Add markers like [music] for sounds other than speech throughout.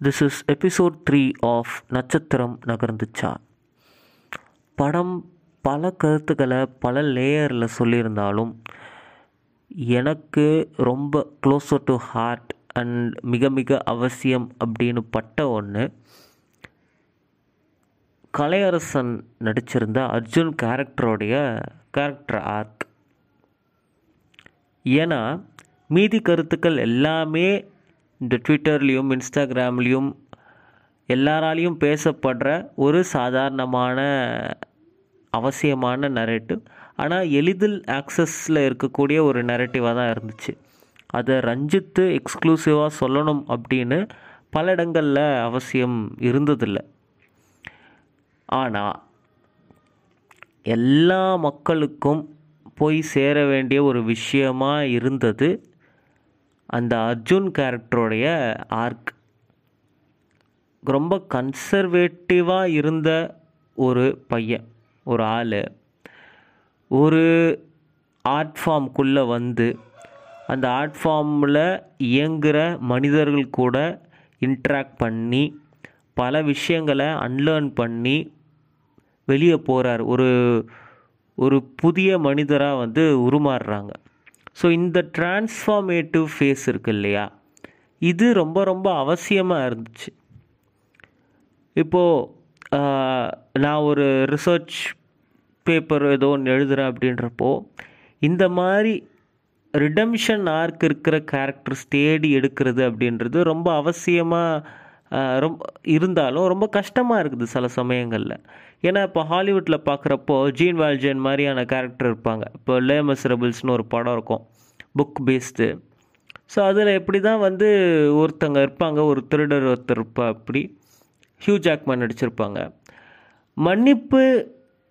This is episode three of Natchathiram நகர்ந்துச்சா படம் பல கருத்துக்களை பல லேயரில் சொல்லியிருந்தாலும் எனக்கு ரொம்ப க்ளோஸர் டு ஹார்ட் அண்ட் மிக மிக அவசியம் அப்படின்னு பட்ட ஒன்று கலையரசன் நடிச்சிருந்த அர்ஜுன் கேரக்டருடைய கேரக்டர் ஆர்க். ஏன்னா மீதி கருத்துக்கள் எல்லாமே இந்த ட்விட்டர்லேயும் இன்ஸ்டாகிராம்லேயும் எல்லாராலையும் பேசப்படுற ஒரு சாதாரணமான அவசியமான நரேட்டிவ் ஆனால் எளிதில் ஆக்சஸில் இருக்கக்கூடிய ஒரு நரேட்டிவாக தான் இருந்துச்சு. அதை ரஞ்சித்து எக்ஸ்க்ளூசிவாக சொல்லணும் அப்படின்னு பல இடங்களில் அவசியம் இருந்ததில்லை. ஆனால் எல்லா மக்களுக்கும் போய் சேர வேண்டிய ஒரு விஷயமாக இருந்தது அந்த அர்ஜுன் கேரக்டருடைய ஆர்க் ரொம்ப கன்சர்வேட்டிவாக இருந்த ஒரு பையன் ஒரு ஆள். ஒரு ஆர்ட் ஃபார்ம்குள்ளே வந்து அந்த ஆர்ட் ஃபார்மில் இயங்குகிற மனிதர்கள் கூட இன்ட்ராக்ட் பண்ணி பல விஷயங்களை அன்லேர்ன் பண்ணி வெளியே போகிறார் ஒரு ஒரு புதிய மனிதராக வந்து உருமாறுறாங்க. ஸோ இந்த டிரான்ஸ்ஃபார்மேட்டிவ் ஃபேஸ் இருக்கு இல்லையா? இது ரொம்ப ரொம்ப அவசியமாக இருந்துச்சு. இப்போது நான் ஒரு ரிசர்ச் பேப்பர் ஏதோ ஒன்று எழுதுகிறேன் அப்படின்றப்போ இந்த மாதிரி ரிடம்ஷன் ஆர்க் இருக்கிற கேரக்டர்ஸ் தேடி எடுக்கிறது அப்படின்றது ரொம்ப அவசியமாக ரொம்ப இருந்தாலும் ரொம்ப கஷ்டமாக இருக்குது சில சமயங்களில். ஏன்னா இப்போ ஹாலிவுட்டில் பார்க்குறப்போ ஜீன் வால்ஜன் மாதிரியான கேரக்டர் இருப்பாங்க. இப்போ லே மெசரபிள்ஸ்னு ஒரு படம் இருக்கும். புக் பேஸ்டு ஸோ அதில் எப்படி தான் வந்து ஒருத்தங்க இருப்பாங்க ஒரு திருடர் ஒருத்தர் இருப்பா அப்படி ஹியூ ஜாக்மேன் நடிச்சிருப்பாங்க. மன்னிப்பு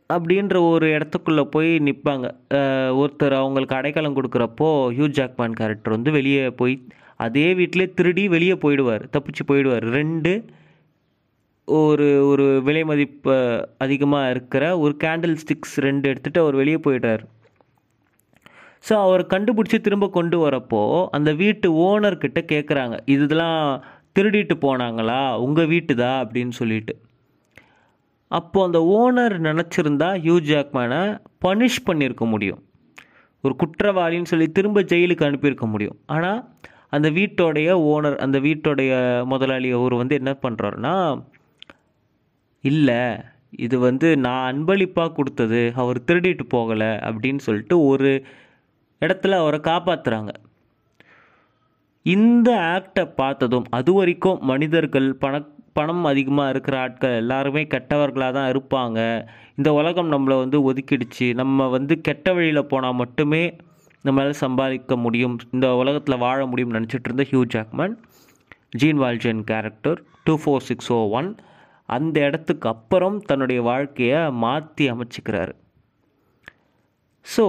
அப்படின்ற ஒரு இடத்துக்குள்ளே போய் நிற்பாங்க ஒருத்தர் அவங்களுக்கு அடைக்கலம் கொடுக்குறப்போ ஹியூ ஜாக்மேன் கேரக்டர் வந்து வெளியே போய் அதே வீட்டிலே திருடி வெளியே போயிடுவார். தப்பிச்சு போயிடுவார். ரெண்டு ஒரு ஒரு விலை மதிப்பு அதிகமாக இருக்கிற ஒரு கேண்டில் ஸ்டிக்ஸ் ரெண்டு எடுத்துகிட்டு அவர் வெளியே போயிட்டார் ஸோ அவர் கண்டுபிடிச்சி திரும்ப கொண்டு வரப்போ அந்த வீட்டு ஓனர்கிட்ட கேட்குறாங்க இதெல்லாம் திருடிட்டு போனாங்களா? உங்கள் வீட்டுதா? அப்படின்னு சொல்லிட்டு. அப்போது அந்த ஓனர் நினச்சிருந்தா யூ ஜாக்மேனை பனிஷ் பண்ணியிருக்க முடியும். ஒரு குற்றவாளின்னு சொல்லி திரும்ப ஜெயிலுக்கு அனுப்பியிருக்க முடியும். ஆனால் அந்த வீட்டோடைய ஓனர் அந்த வீட்டோடைய முதலாளி அவர் வந்து என்ன பண்ணுறாருன்னா இல்லை இது வந்து நான் அன்பளிப்பாக கொடுத்தது அவர் திருடிட்டு போகலை அப்படின்னு சொல்லிட்டு ஒரு இடத்துல அவரை காப்பாற்றுறாங்க இந்த ஆக்டை பார்த்ததும் அது வரைக்கும் மனிதர்கள் பண பணம் அதிகமாக இருக்கிற ஆட்கள் எல்லாருமே கெட்டவர்களாக தான் இருப்பாங்க. இந்த உலகம் நம்மளை வந்து ஒதுக்கிடுச்சு. நம்ம வந்து கெட்ட வழியில் போனால் மட்டுமே நம்மளால் சம்பாதிக்க முடியும். இந்த உலகத்தில் வாழ முடியும்னு நினச்சிட்டு இருந்த Hugh Jackman Jean Valjean character two four six O one அந்த இடத்துக்கு அப்புறம் தன்னுடைய வாழ்க்கையை மாற்றி அமைச்சிக்கிறாரு. ஸோ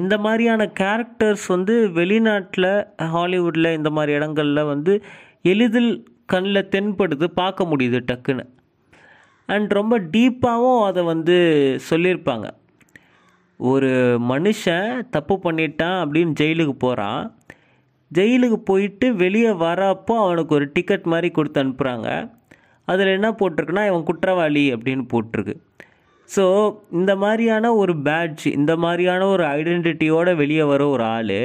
இந்த மாதிரியான கேரக்டர்ஸ் வந்து வெளிநாட்டில் ஹாலிவுட்டில் இந்த மாதிரி இடங்களில் வந்து எளிதில் கண்ணில் தென்படுது பார்க்க முடியுது டக்குன்னு. அண்ட் ரொம்ப டீப்பாகவும் அதை வந்து சொல்லியிருப்பாங்க. ஒரு மனுஷன் தப்பு பண்ணிட்டான் அப்படின்னு ஜெயிலுக்கு போகிறான் ஜெயிலுக்கு போயிட்டு வெளியே வரப்போ அவனுக்கு ஒரு டிக்கெட் மாதிரி கொடுத்து அனுப்புகிறாங்க அதில் என்ன போட்டிருக்குன்னா இவன் குற்றவாளி அப்படின்னு போட்டிருக்கு. ஸோ இந்த மாதிரியான ஒரு பேட்ச் இந்த மாதிரியான ஒரு ஐடென்டிட்டியோடு வெளியே வர ஒரு ஆள்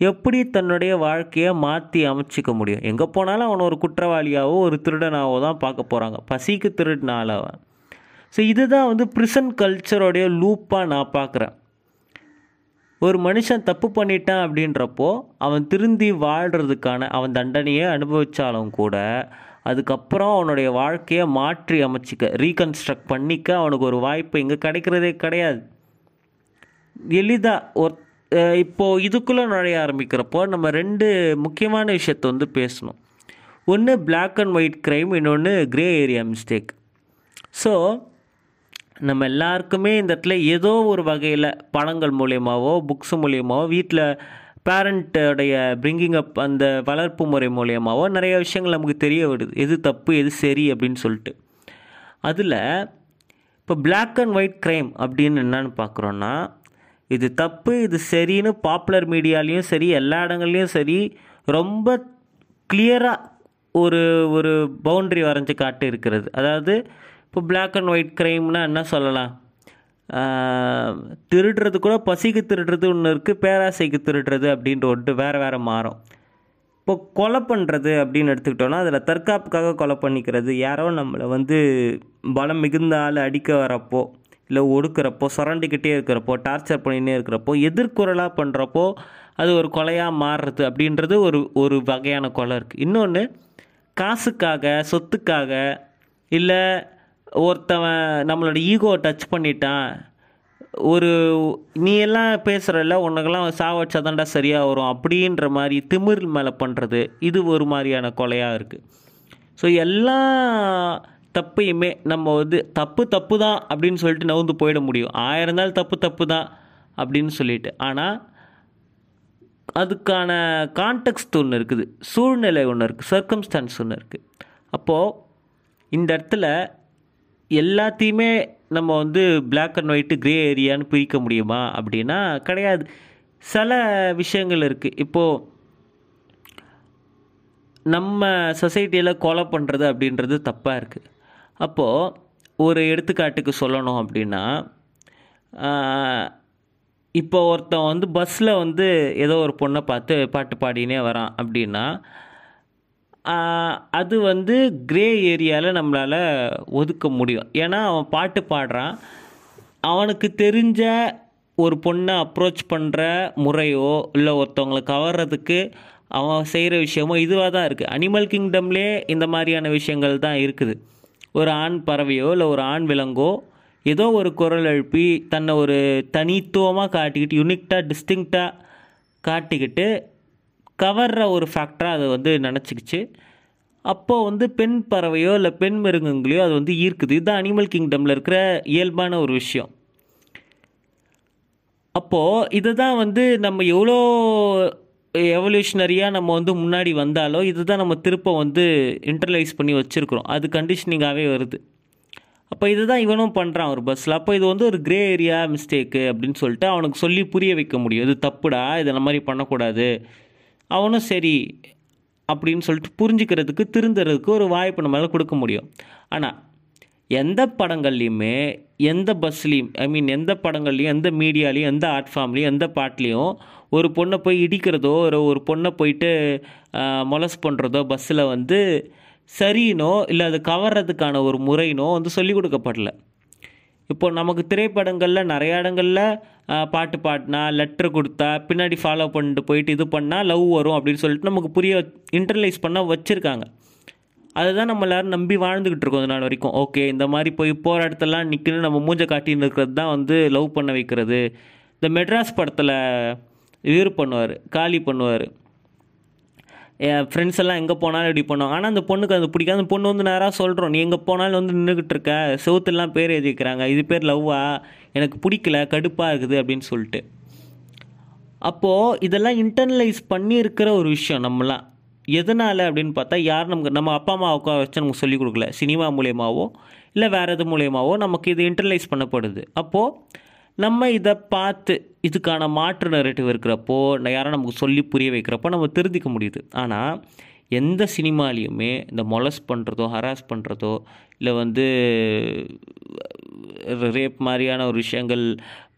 எப்படி தன்னுடைய வாழ்க்கையை மாற்றி அமைச்சிக்க முடியும்? எங்கே போனாலும் அவனை ஒரு குற்றவாளியாவோ ஒரு திருடனாவோ தான் பார்க்க போகிறாங்க பசிக்கு திருடினால அவன். ஸோ இதுதான் வந்து ப்ரிசன் கல்ச்சரோடைய லூப்பாக நான் பார்க்குறேன். ஒரு மனுஷன் தப்பு பண்ணிட்டான் அப்படின்றப்போ அவன் திருந்தி வாழ்கிறதுக்கான அவன் தண்டனையை அனுபவித்தாலும் கூட அதுக்கப்புறம் அவனுடைய வாழ்க்கையை மாற்றி அமைச்சிக்க ரீகன்ஸ்ட்ரக்ட் பண்ணிக்க அவனுக்கு ஒரு வாய்ப்பு இங்கே கிடைக்கிறதே கிடையாது. எளிதாக ஒரு இப்போது இதுக்குள்ளே நுழைய ஆரம்பிக்கிறப்போ நம்ம ரெண்டு முக்கியமான விஷயத்தை வந்து பேசணும். ஒன்று பிளாக் அண்ட் ஒயிட் க்ரைம் இன்னொன்று க்ரே ஏரியா மிஸ்டேக் ஸோ நம்ம எல்லாருக்குமே இந்த இடத்துல ஏதோ ஒரு வகையில் படங்கள் மூலியமாவோ புக்ஸ் மூலியமாகவோ வீட்டில் பேரண்ட்டோடைய பிரிங்கிங் அப் அந்த வளர்ப்பு முறை மூலயமாவோ நிறைய விஷயங்கள் நமக்கு தெரிய வருது எது தப்பு எது சரி அப்படின்னு சொல்லிட்டு. அதில் இப்போ பிளாக் அண்ட் ஒயிட் க்ரைம் அப்படின்னு என்னன்னு பார்க்குறோன்னா இது தப்பு இது சரின்னு பாப்புலர் மீடியாலேயும் சரி எல்லா இடங்கள்லையும் சரி ரொம்ப கிளியராக ஒரு ஒரு பவுண்ட்ரி வரைஞ்சி காட்டு இருக்கிறது அதாவது இப்போ பிளாக் அண்ட் ஒயிட் க்ரைம்னா என்ன சொல்லலாம்? திருடுறது கூட பசிக்கு திருடுறது ஒன்று இருக்குது பேராசைக்கு திருடுறது அப்படின்ற ஒன்று வேறு வேறு மாறும். இப்போ கொலை பண்ணுறது அப்படின்னு எடுத்துக்கிட்டோன்னா அதில் தற்காப்புக்காக கொலை பண்ணிக்கிறது யாரோ நம்மளை வந்து பலம் மிகுந்த ஆள் அடிக்க வரப்போ இல்லை ஒடுக்கிறப்போ சுரண்டிக்கிட்டே இருக்கிறப்போ டார்ச்சர் பண்ணினே இருக்கிறப்போ எதிர்குரலாக பண்ணுறப்போ அது ஒரு கொலையாக மாறுறது அப்படின்றது ஒரு ஒரு வகையான கொலை இருக்குது இன்னொன்று காசுக்காக சொத்துக்காக இல்லை ஒருத்தவன் நம்மளோட ஈகோ டச் பண்ணிட்டான். ஒரு நீ எல்லாம் பேசுகிறல்ல உனக்கெல்லாம் சாவச்சா தான்டா சரியாக வரும். அப்படின்ற மாதிரி திமிர் மேலே பண்ணுறது இது ஒரு மாதிரியான கொலையாக இருக்குது ஸோ எல்லா தப்பையுமே நம்ம வந்து தப்பு தப்பு தான் அப்படின்னு சொல்லிட்டு நவுந்து போயிட முடியும். ஆயிரம் நாள் தப்பு தப்பு தான் அப்படின்னு சொல்லிட்டு. ஆனால் அதுக்கான கான்டெக்ட் ஒன்று இருக்குது. சூழ்நிலை ஒன்று இருக்குது சர்க்கம்ஸ்டான்ஸ் ஒன்று இருக்குது அப்போது இந்த இடத்துல எல்லாத்தையுமே நம்ம வந்து பிளாக் அண்ட் ஒயிட்டு கிரே ஏரியான்னு பிரிக்க முடியுமா? அப்படின்னா கிடையாது. சில விஷயங்கள் இருக்குது இப்போது நம்ம சொசைட்டியில் கொலை பண்ணுறது அப்படின்றது தப்பாக இருக்குது அப்போது ஒரு எடுத்துக்காட்டுக்கு சொல்லணும் அப்படின்னா இப்போ ஒருத்தன் வந்து பஸ்ஸில் வந்து ஏதோ ஒரு பொண்ணை பார்த்து பாட்டு பாடினே வரான் அப்படின்னா அது வந்து கிரே ஏரியாவில் நம்மளால் ஒதுக்க முடியும். ஏன்னா அவன் பாட்டு பாடுறான். அவனுக்கு தெரிஞ்ச ஒரு பொண்ணை அப்ரோச் பண்ணுற முறையோ இல்லை ஒருத்தவங்களை கவர்றதுக்கு அவன் செய்கிற விஷயமோ இதுவாக தான் இருக்குது அனிமல் கிங்டம்லே இந்த மாதிரியான விஷயங்கள் தான் இருக்குது. ஒரு ஆண் பறவையோ இல்லை ஒரு ஆண் விலங்கோ ஏதோ ஒரு குரல் எழுப்பி தன்னை ஒரு தனித்துவமாக காட்டிக்கிட்டு யுனிக்டாக டிஸ்டிங்க்டாக காட்டிக்கிட்டு கவர்ற ஒரு ஃபேக்டராக அதை வந்து நினச்சிக்கிச்சு. அப்போது வந்து பெண் பறவையோ இல்லை பெண் மிருகங்களையோ அது வந்து ஈர்க்குது. இதுதான் அனிமல் கிங்டமில் இருக்கிற இயல்பான ஒரு விஷயம். அப்போது இதை தான் வந்து நம்ம எவ்வளோ எவல்யூஷனரியாக நம்ம வந்து முன்னாடி வந்தாலோ இது தான் நம்ம திருப்ப வந்து இன்டர்லைஸ் பண்ணி வச்சுருக்குறோம். அது கண்டிஷனிங்காகவே வருது. அப்போ இதுதான் இவனும் பண்ணுறான் ஒரு பஸ்ஸில் அப்போ இது வந்து ஒரு கிரே ஏரியா மிஸ்டேக்கு அப்படின்னு சொல்லிட்டு அவனுக்கு சொல்லி புரிய வைக்க முடியும். இது தப்புடா இதை இந்த மாதிரி பண்ணக்கூடாது. அவனும் சரி அப்படின்னு சொல்லிட்டு புரிஞ்சுக்கிறதுக்கு திருந்துறதுக்கு ஒரு வாய்ப்பு நம்மளால் கொடுக்க முடியும். ஆனால் எந்த படங்கள்லையுமே எந்த பஸ்லேயும் ஐ மீன் எந்த படங்கள்லையும் எந்த மீடியாலையும் எந்த ஆர்ட் ஃபார்ம்லேயும் எந்த பாட்லேயும் ஒரு பொண்ணை போய் இடிக்கிறதோ ஒரு ஒரு பொண்ணை போயிட்டு மொலஸ் பண்ணுறதோ பஸ்ஸில் வந்து சரியினோ இல்லை அது கவர்றதுக்கான ஒரு முறையினோ வந்து சொல்லிக் கொடுக்கப்படல. இப்போ நமக்கு திரைப்படங்களில் நிறைய இடங்களில் பாட்டு பாடினா லெட்டர் கொடுத்தா பின்னாடி ஃபாலோ பண்ணிட்டு போயிட்டு இது பண்ணால் லவ் வரும் அப்படின்னு சொல்லிட்டு நமக்கு புரிய இன்டர்லைஸ் பண்ண வச்சுருக்காங்க. அதுதான் நம்ம எல்லாரும் நம்பி வாழ்ந்துக்கிட்டு இருக்கோம் இது நாள் வரைக்கும். ஓகே இந்த மாதிரி போய் போகிற இடத்துலலாம் நிற்கணும் நம்ம மூஞ்சை காட்டின்னு இருக்கிறது தான் வந்து லவ் பண்ண வைக்கிறது. இந்த மெட்ராஸ் படத்தில் இவர் பண்ணுவார் காலி பண்ணுவார். என் ஃப்ரெண்ட்ஸ் எல்லாம் எங்கே போனாலும் இப்படி பண்ணுவாங்க. ஆனால் அந்த பொண்ணுக்கு அது பிடிக்காது. அந்த பொண்ணு வந்து நேராக சொல்கிறோம் நீ எங்கே போனாலும் வந்து நின்றுக்கிட்டு இருக்க செவுத்துலாம் பேர் எழுதிக்கிறாங்க இது பேர் லவ்வா? எனக்கு பிடிக்கல கடுப்பாக இருக்குது அப்படின்னு சொல்லிட்டு. அப்போது இதெல்லாம் இன்டர்னலைஸ் பண்ணியிருக்கிற ஒரு விஷயம் நம்மலாம். எதனால் அப்படின்னு பார்த்தா யார் நமக்கு நம்ம அப்பா அம்மா உட்கார வச்சு நமக்கு சொல்லிக் கொடுக்கல. சினிமா மூலயமாவோ இல்லை வேறு எது மூலியமாவோ நமக்கு இது இன்டர்னலைஸ் பண்ணப்படுது. அப்போது நம்ம இதை பார்த்து இதுக்கான மாற்று நெரட்டிவ் இருக்கிறப்போ யாரும் நமக்கு சொல்லி புரிய வைக்கிறப்போ நம்ம தெரிஞ்சிக்க முடியுது. ஆனால் எந்த சினிமாலேயுமே இந்த மொலஸ் பண்ணுறதோ ஹராஸ் பண்ணுறதோ இல்லை வந்து ரேப் மாதிரியான ஒரு விஷயங்கள்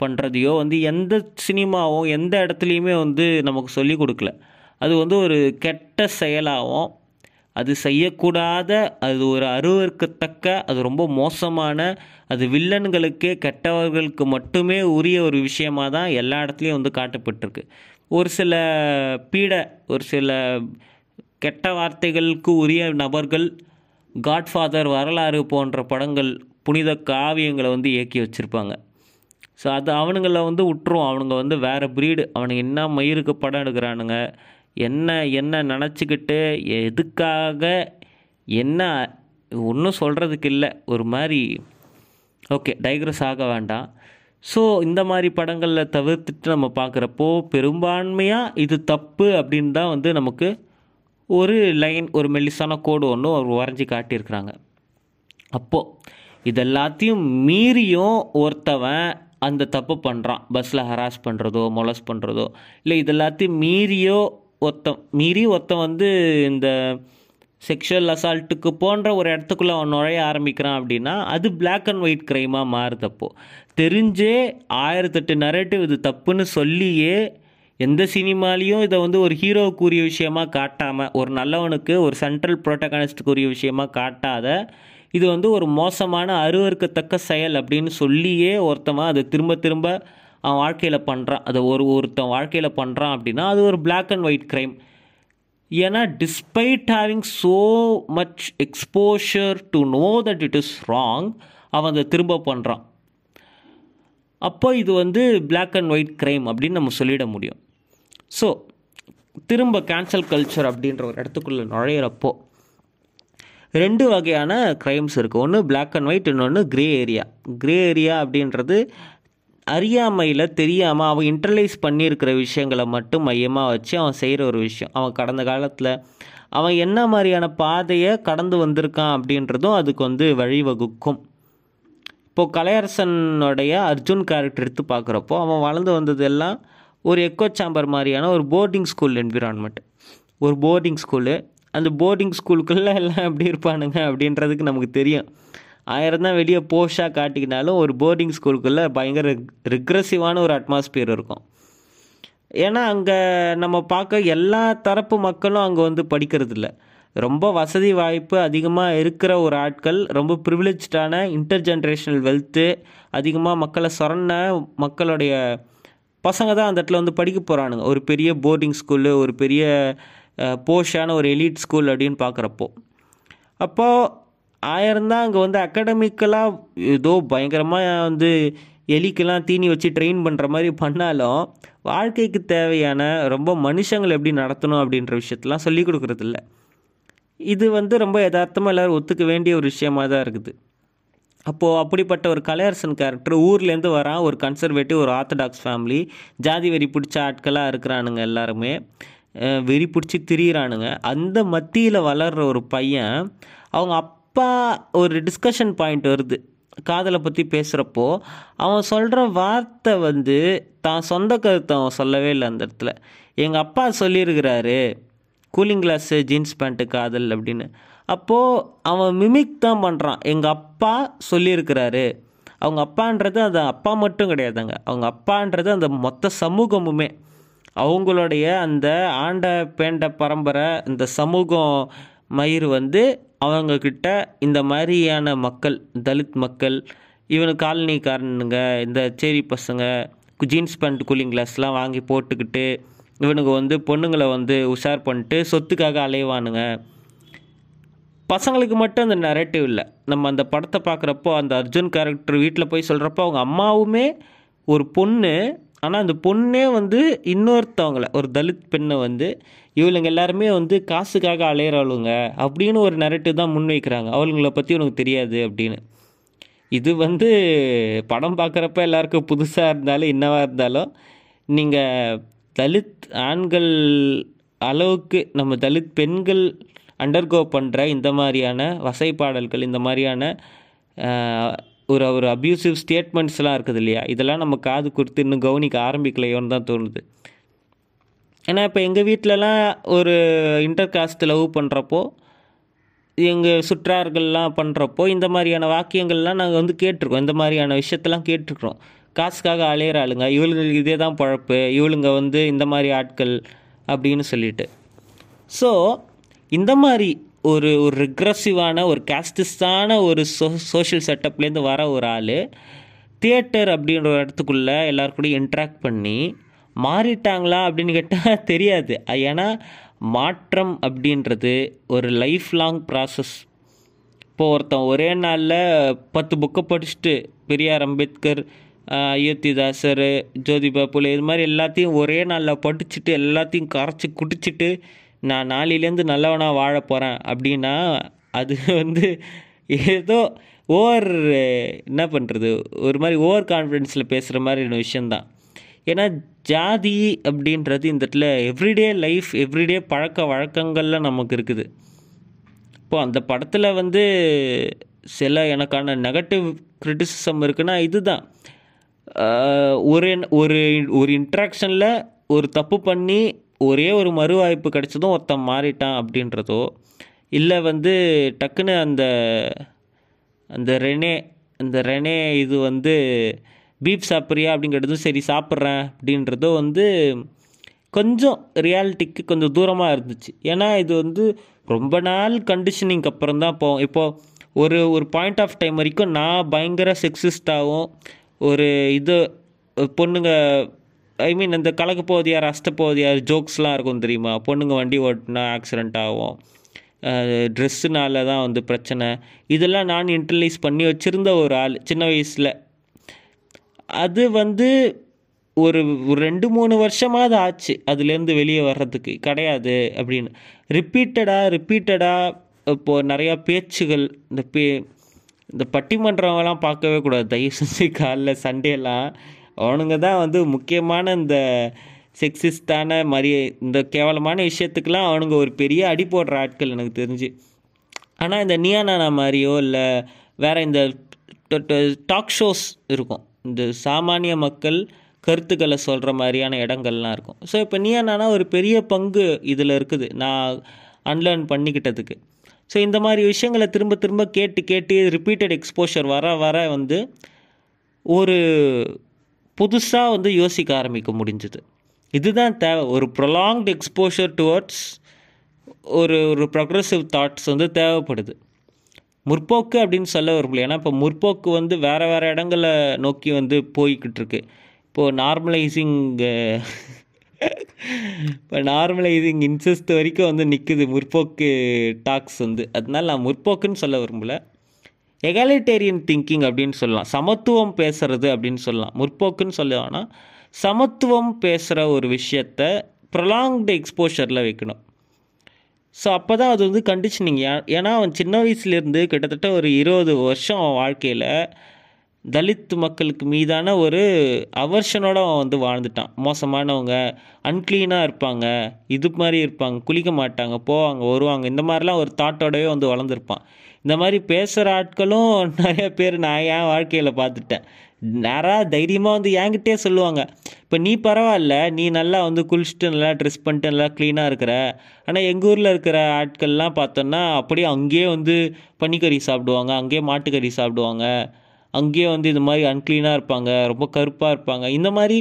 பண்ணுறதையோ வந்து எந்த சினிமாவும் எந்த இடத்துலையுமே வந்து நமக்கு சொல்லி கொடுக்கல. அது வந்து ஒரு கெட்ட செயலாகவும் அது செய்யக்கூடாத அது ஒரு அருவருக்கத்தக்க அது ரொம்ப மோசமான அது வில்லன்களுக்கே கெட்டவர்களுக்கு மட்டுமே உரிய ஒரு விஷயமாக தான் எல்லா இடத்துலையும் வந்து காட்டப்பட்டிருக்கு. ஒரு சில பீட ஒரு சில கெட்ட வார்த்தைகளுக்கு உரிய நபர்கள் காட்ஃபாதர் வரலாறு போன்ற படங்கள் புனித காவியங்களை வந்து இயக்கி வச்சுருப்பாங்க. ஸோ அது அவனுங்களை வந்து விட்டுரும் அவனுங்க வந்து வேறு ப்ரீடு அவனுங்க என்ன மயிருக்கு படம் எடுக்கிறானுங்க? என்ன என்ன நினச்சிக்கிட்டு எதுக்காக என்ன ஒன்றும் சொல்கிறதுக்கு இல்லை ஒரு மாதிரி ஓகே டைக்ரஸ் ஆக வேண்டாம். ஸோ இந்த மாதிரி படங்களில் தவிர்த்துட்டு நம்ம பார்க்குறப்போ பெரும்பான்மையாக இது தப்பு அப்படின்னு தான் வந்து நமக்கு ஒரு லைன் ஒரு மெல்லிசான கோடு ஒன்று அவர் வரைஞ்சி காட்டியிருக்கிறாங்க. அப்போது இதெல்லாத்தையும் மீறியும் ஒருத்தவன் அந்த தப்பு பண்ணுறான் பஸ்ஸில் ஹராஸ் பண்ணுறதோ மொலஸ் பண்ணுறதோ இல்லை இதெல்லாத்தையும் மீறியோ ஒருத்தன் மீறி ஒருத்தன் வந்து இந்த செக்ஷுவல் அசால்ட்டுக்கு போன்ற ஒரு இடத்துக்குள்ளே அவன் நுழைய ஆரம்பிக்கிறான் அப்படின்னா அது பிளாக் அண்ட் ஒயிட் க்ரைமாக மாறுதப்போ. தெரிஞ்சே ஆயிரத்தெட்டு நரேட்டிவ் இது தப்புன்னு சொல்லியே எந்த சினிமாலேயும் இதை வந்து ஒரு ஹீரோவுக்குரிய விஷயமா காட்டாமல் ஒரு நல்லவனுக்கு ஒரு சென்ட்ரல் ப்ரோட்டகானிஸ்டுக்குரிய விஷயமா காட்டாத இது வந்து ஒரு மோசமான அருவருக்கத்தக்க செயல் அப்படின்னு சொல்லியே ஒருத்தவன் அதை திரும்ப திரும்ப அவன் வாழ்க்கையில் பண்ணுறான் அதை ஒரு ஒருத்தன் வாழ்க்கையில் பண்ணுறான் அப்படின்னா அது ஒரு பிளாக் அண்ட் ஒயிட் க்ரைம் ஏன்னா despite having so much exposure to know that it is wrong அவன் அதை திரும்ப பண்ணுறான் அப்போ இது வந்து பிளாக் அண்ட் ஒயிட் க்ரைம் அப்படின்னு நம்ம சொல்லிட முடியும். ஸோ திரும்ப கேன்சல் கல்ச்சர் அப்படின்ற ஒரு இடத்துக்குள்ளே நுழையிறப்போ ரெண்டு வகையான க்ரைம்ஸ் இருக்குது ஒன்று பிளாக் அண்ட் ஒயிட் இன்னொன்று க்ரே ஏரியா க்ரே ஏரியா அப்படின்றது அறியாமையில் தெரியாமல் அவன் இன்டர்லைஸ் பண்ணியிருக்கிற விஷயங்களை மட்டும் மையமாக வச்சு அவன் செய்கிற ஒரு விஷயம். அவன் கடந்த காலத்தில் அவன் என்ன மாதிரியான பாதையை கடந்து வந்திருக்கான் அப்படின்றதும் அதுக்கு வந்து வழிவகுக்கும். இப்போது கலையரசனுடைய அர்ஜுன் கேரக்டர் எடுத்து பார்க்குறப்போ அவன் வளர்ந்து வந்ததெல்லாம் ஒரு எக்கோ சாம்பர் மாதிரியான ஒரு போர்டிங் ஸ்கூல் என்விரான்மெண்ட் ஒரு போர்டிங் ஸ்கூலு அந்த போர்டிங் ஸ்கூலுக்குள்ளே எல்லாம் எப்படி இருப்பானுங்க அப்படின்றதுக்கு நமக்கு தெரியும். ஆயிரம் தான் வெளியே போஷாக காட்டிக்கினாலும் ஒரு போர்டிங் ஸ்கூலுக்குள்ளே பயங்கர ரிக்ரெசிவான ஒரு அட்மாஸ்பியர் இருக்கும். ஏன்னா அங்கே நம்ம பார்க்க எல்லா தரப்பு மக்களும் அங்கே வந்து படிக்கிறதில்ல. ரொம்ப வசதி வாய்ப்பு அதிகமாக இருக்கிற ஒரு ஆட்கள் ரொம்ப ப்ரிவிலேஜ்டான இன்டர் ஜென்ரேஷனல் வெல்த்து அதிகமாக மக்களை சொரண மக்களுடைய பசங்க தான் அந்த இடத்துல வந்து படிக்க போகிறானுங்க ஒரு பெரிய போர்டிங் ஸ்கூலு ஒரு பெரிய போஷான ஒரு எலிட் ஸ்கூல் அப்படின்னு பார்க்குறப்போ. அப்போது ஆயிரம் தான் அங்கே வந்து அகாடமிக்கலாக ஏதோ பயங்கரமாக வந்து எலிக்கெல்லாம் தீனி வச்சு ட்ரெயின் பண்ணுற மாதிரி பண்ணாலும் வாழ்க்கைக்கு தேவையான ரொம்ப மனுஷங்களை எப்படி நடத்தணும் அப்படின்ற விஷயத்தெலாம் சொல்லி கொடுக்குறதில்ல. இது வந்து ரொம்ப யதார்த்தமாக எல்லோரும் ஒத்துக்க வேண்டிய ஒரு விஷயமா தான் இருக்குது. அப்போது அப்படிப்பட்ட ஒரு கலையரசன் கேரக்டர் ஊர்லேருந்து வரான். ஒரு கன்சர்வேட்டிவ் ஒரு ஆர்த்தடாக்ஸ் ஃபேமிலி ஜாதி வெறி பிடிச்ச ஆட்களாக இருக்கிறானுங்க எல்லாருமே. வெறி பிடிச்சி திரியிறானுங்க. அந்த மத்தியில் வளர்கிற ஒரு பையன் அவங்க அப் அப்பா ஒரு டிஸ்கஷன் பாயிண்ட் வருது. காதலை பற்றி பேசுகிறப்போ அவன் சொல்கிற வார்த்தை வந்து தான் சொந்த கருத்தை அவன் சொல்லவே இல்லை அந்த இடத்துல. எங்கள் அப்பா சொல்லியிருக்கிறாரு கூலிங் கிளாஸு ஜீன்ஸ் பேண்ட்டு காதல் அப்படின்னு. அப்போது அவன் மிமிக் தான் பண்ணுறான் எங்கள் அப்பா சொல்லியிருக்கிறாரு அவங்க அப்பான்றது அந்த அப்பா மட்டும் கிடையாதுங்க. அவங்க அப்பான்றது அந்த மொத்த சமூகமுமே. அவங்களுடைய அந்த ஆண்ட பேண்ட பரம்பரை இந்த சமூகம் மயிர் வந்து அவங்கக்கிட்ட இந்த மாதிரியான மக்கள் தலித் மக்கள் இவனு காலனிக்காரனுங்க இந்த சேரி பசங்க ஜீன்ஸ் பேண்ட் கூலிங் கிளாஸ்லாம் வாங்கி போட்டுக்கிட்டு இவனுங்க வந்து பொண்ணுங்களை வந்து உஷார் பண்ணிட்டு சொத்துக்காக அலைவானுங்க பசங்களுக்கு மட்டும் அந்த நரேட்டிவ் இல்லை. நம்ம அந்த படத்தை பார்க்குறப்போ அந்த அர்ஜுன் கேரக்டர் வீட்டில் போய் சொல்கிறப்போ அவங்க அம்மாவுமே ஒரு பொண்ணு. ஆனால் அந்த பொண்ணே வந்து இன்னொருத்தவங்களை ஒரு தலித் பெண்ணை வந்து இவளுங்க எல்லாருமே வந்து காசுக்காக அலையிறாளுங்க அப்படின்னு ஒரு நரேட்டிவ் தான் முன்வைக்கிறாங்க அவளுங்களை பற்றி உனக்கு தெரியாது அப்படின்னு. இது வந்து படம் பார்க்குறப்ப எல்லாருக்கும் புதுசாக இருந்தாலும் என்னவாக இருந்தாலும் நீங்கள் தலித் ஆண்கள் அளவுக்கு நம்ம தலித் பெண்கள் அண்டர்கோ பண்ணுற இந்த மாதிரியான வசைப்பாடல்கள் இந்த மாதிரியான ஒரு ஒரு அப்யூசிவ் ஸ்டேட்மெண்ட்ஸ்லாம் இருக்குது இல்லையா? இதெல்லாம் நம்ம காது கொடுத்து இன்னும் கவனிக்க ஆரம்பிக்கலையோன்னு தான் தோணுது. ஏன்னா இப்போ எங்கள் வீட்டிலலாம் ஒரு இன்டர் காஸ்ட் லவ் பண்ணுறப்போ எங்கள் சுற்றார்கள்லாம் பண்ணுறப்போ இந்த மாதிரியான வாக்கியங்கள்லாம் நாங்கள் வந்து கேட்டிருக்கோம். இந்த மாதிரியான விஷயத்தெல்லாம் கேட்டிருக்கிறோம். காசுக்காக அலையிற ஆளுங்க இவளுங்களுக்கு இதே தான் பழப்பு இவளுங்க வந்து இந்த மாதிரி ஆட்கள் அப்படின்னு சொல்லிட்டு. ஸோ இந்த மாதிரி ஒரு ஒரு ரிக்ரஸிவான ஒரு கேஸ்டிஸ்டான ஒரு சோ சோஷியல் செட்டப்லேருந்து வர ஒரு ஆள் தியேட்டர் அப்படின்ற ஒரு இடத்துக்குள்ளே எல்லார் கூடயும் இன்ட்ராக்ட் பண்ணி மாறிட்டாங்களா அப்படின்னு கேட்டால் [laughs] தெரியாது. ஏன்னா மாற்றம் அப்படின்றது ஒரு லைஃப் லாங் ப்ராசஸ் இப்போ ஒருத்தன் ஒரே நாளில் பத்து புக்கை படிச்சுட்டு பெரியார் அம்பேத்கர் அயோத்திதாசர் ஜோதிபா புலே இது மாதிரி எல்லாத்தையும் ஒரே நாளில் படிச்சுட்டு எல்லாத்தையும் கரைச்சி குடிச்சிட்டு நான் நாளையிலேருந்து நல்லவனாக வாழ போகிறேன் அப்படின்னா அது [laughs] வந்து ஏதோ ஓவர் என்ன பண்ணுறது ஒரு மாதிரி ஓவர் கான்ஃபிடென்ஸில் பேசுகிற மாதிரி விஷயந்தான் ஏன்னா ஜாதி அப்படின்றது இந்த இடத்துல எவ்ரிடே லைஃப் எவ்ரிடே பழக்க வழக்கங்களில் நமக்கு இருக்குது. இப்போ அந்த படத்தில் வந்து சில எனக்கான நெகட்டிவ் கிரிட்டிசிசம் இருக்குன்னா இதுதான். ஒரு ஒரு ஒரு இன்ட்ராக்ஷனில் ஒரு தப்பு பண்ணி ஒரே ஒரு மறுவாய்ப்பு கிடைச்சதும் ஒருத்தன் மாறிட்டான் அப்படின்றதோ இல்லை வந்து டக்குன்னு அந்த அந்த ரெனே அந்த ரெனே இது வந்து பீஃப் சாப்பிட்றியா அப்படிங்கிறதும் சரி சாப்பிட்றேன் அப்படின்றதோ வந்து கொஞ்சம் ரியாலிட்டிக்கு கொஞ்சம் தூரமாக இருந்துச்சு. ஏன்னா இது வந்து ரொம்ப நாள் கண்டிஷனிங்க்கு அப்புறம் தான் போவோம் இப்போது ஒரு ஒரு பாயிண்ட் ஆஃப் டைம் வரைக்கும் நான் பயங்கர செக்ஸிஸ்டாகவும் ஒரு இது பொண்ணுங்க ஐ மீன் இந்த கலக்க போதியார் அஸ்த போதியார் ஜோக்ஸ்லாம் இருக்கும் தெரியுமா? பொண்ணுங்க வண்டி ஓட்டினா ஆக்சிடெண்ட் ஆகும். ட்ரெஸ்ஸுனால தான் வந்து பிரச்சனை. இதெல்லாம் நான் இன்டர்லைஸ் பண்ணி வச்சுருந்த ஒரு ஆள் சின்ன வயசில். அது வந்து ஒரு ஒரு ரெண்டு மூணு வருஷமாவது ஆச்சு அதுலேருந்து வெளியே வர்றதுக்கு. கிடையாது அப்படின்னு. ரிப்பீட்டடாக ரிப்பீட்டடாக இப்போது நிறையா பேச்சுகள் இந்த பே இந்த பட்டிமன்றம்லாம் பார்க்கவே கூடாது. தயவு செஞ்சு காலைல சண்டேலாம். அவனுங்க தான் வந்து முக்கியமான இந்த செக்ஸிஸ்டான மாதிரி இந்த கேவலமான விஷயத்துக்கெலாம் அவனுங்க ஒரு பெரிய அடி போடுற ஆட்கள் எனக்கு தெரிஞ்சு. ஆனால் இந்த நியானானா மாதிரியோ இல்லை வேறு இந்த டாக் ஷோஸ் இருக்கும். இந்த சாமானிய மக்கள் கருத்துக்களை சொல்கிற மாதிரியான இடங்கள்லாம் இருக்கும். ஸோ இப்போ நீ என்னன்னா ஒரு பெரிய பங்கு இதில் இருக்குது. நான் அன்லேர்ன் பண்ணிக்கிட்டதுக்கு. ஸோ இந்த மாதிரி விஷயங்களை திரும்ப திரும்ப கேட்டு கேட்டு ரிப்பீட்டட் எக்ஸ்போஷர் வர வர வந்து ஒரு புதுசாக வந்து யோசிக்க ஆரம்பிக்க முடிஞ்சுது. இதுதான் தேவை. ஒரு ப்ரொலாங்டு எக்ஸ்போஷர் டுவர்ட்ஸ் ஒரு ஒரு ப்ரொக்ரெசிவ் தாட்ஸ் வந்து தேவைப்படுது. முற்போக்கு அப்படின்னு சொல்ல விரும்பல ஏன்னா இப்போ முற்போக்கு வந்து வேறு வேறு இடங்களை நோக்கி வந்து போய்கிட்டு இருக்கு. இப்போது நார்மலைசிங் இப்போ நார்மலைசிங் இன்சஸ்ட் வரைக்கும் வந்து நிற்குது முற்போக்கு டாக்ஸ் வந்து. அதனால நான் முற்போக்குன்னு சொல்ல விரும்பல. எகாலிட்டேரியன் திங்கிங் அப்படின்னு சொல்லலாம். சமத்துவம் பேசுறது அப்படின்னு சொல்லலாம். முற்போக்குன்னு சொல்லுவாங்கன்னா சமத்துவம் பேசுகிற ஒரு விஷயத்த ப்ரொலாங்டு எக்ஸ்போஷரில் வைக்கணும். ஸோ அப்போ தான் அது வந்து கண்டிஷனிங் ஏன்னா அவன் சின்ன வயசுலேருந்து கிட்டத்தட்ட ஒரு இருபது வருஷம் அவன் வாழ்க்கையில் தலித் மக்களுக்கு மீதான ஒரு அவர்ஷனோட அவன் வந்து வாழ்ந்துட்டான். மோசமானவங்க அன்க்ளீனாக இருப்பாங்க இது மாதிரி இருப்பாங்க குளிக்க மாட்டாங்க போவாங்க வருவாங்க. இந்த மாதிரிலாம் ஒரு தாட்டோடவே வந்து வளர்ந்துருப்பான். இந்த மாதிரி பேசுகிற ஆட்களும் நிறைய பேர் நான் என் வாழ்க்கையில் பார்த்துட்டேன். நேராக தைரியமாக வந்து என்கிட்டே சொல்லுவாங்க. இப்போ நீ பரவாயில்ல நீ நல்லா வந்து குளிச்சுட்டு நல்லா ட்ரெஸ் பண்ணிட்டு நல்லா க்ளீனாக இருக்கிற. ஆனால் எங்கள் ஊரில் இருக்கிற ஆட்கள்லாம் பார்த்தோன்னா அப்படியே அங்கேயே வந்து பன்னிக்கறி சாப்பிடுவாங்க அங்கேயே மாட்டுக்கறி சாப்பிடுவாங்க. அங்கேயே வந்து இது மாதிரி அன்க்ளீனாக இருப்பாங்க ரொம்ப கருப்பாக இருப்பாங்க. இந்த மாதிரி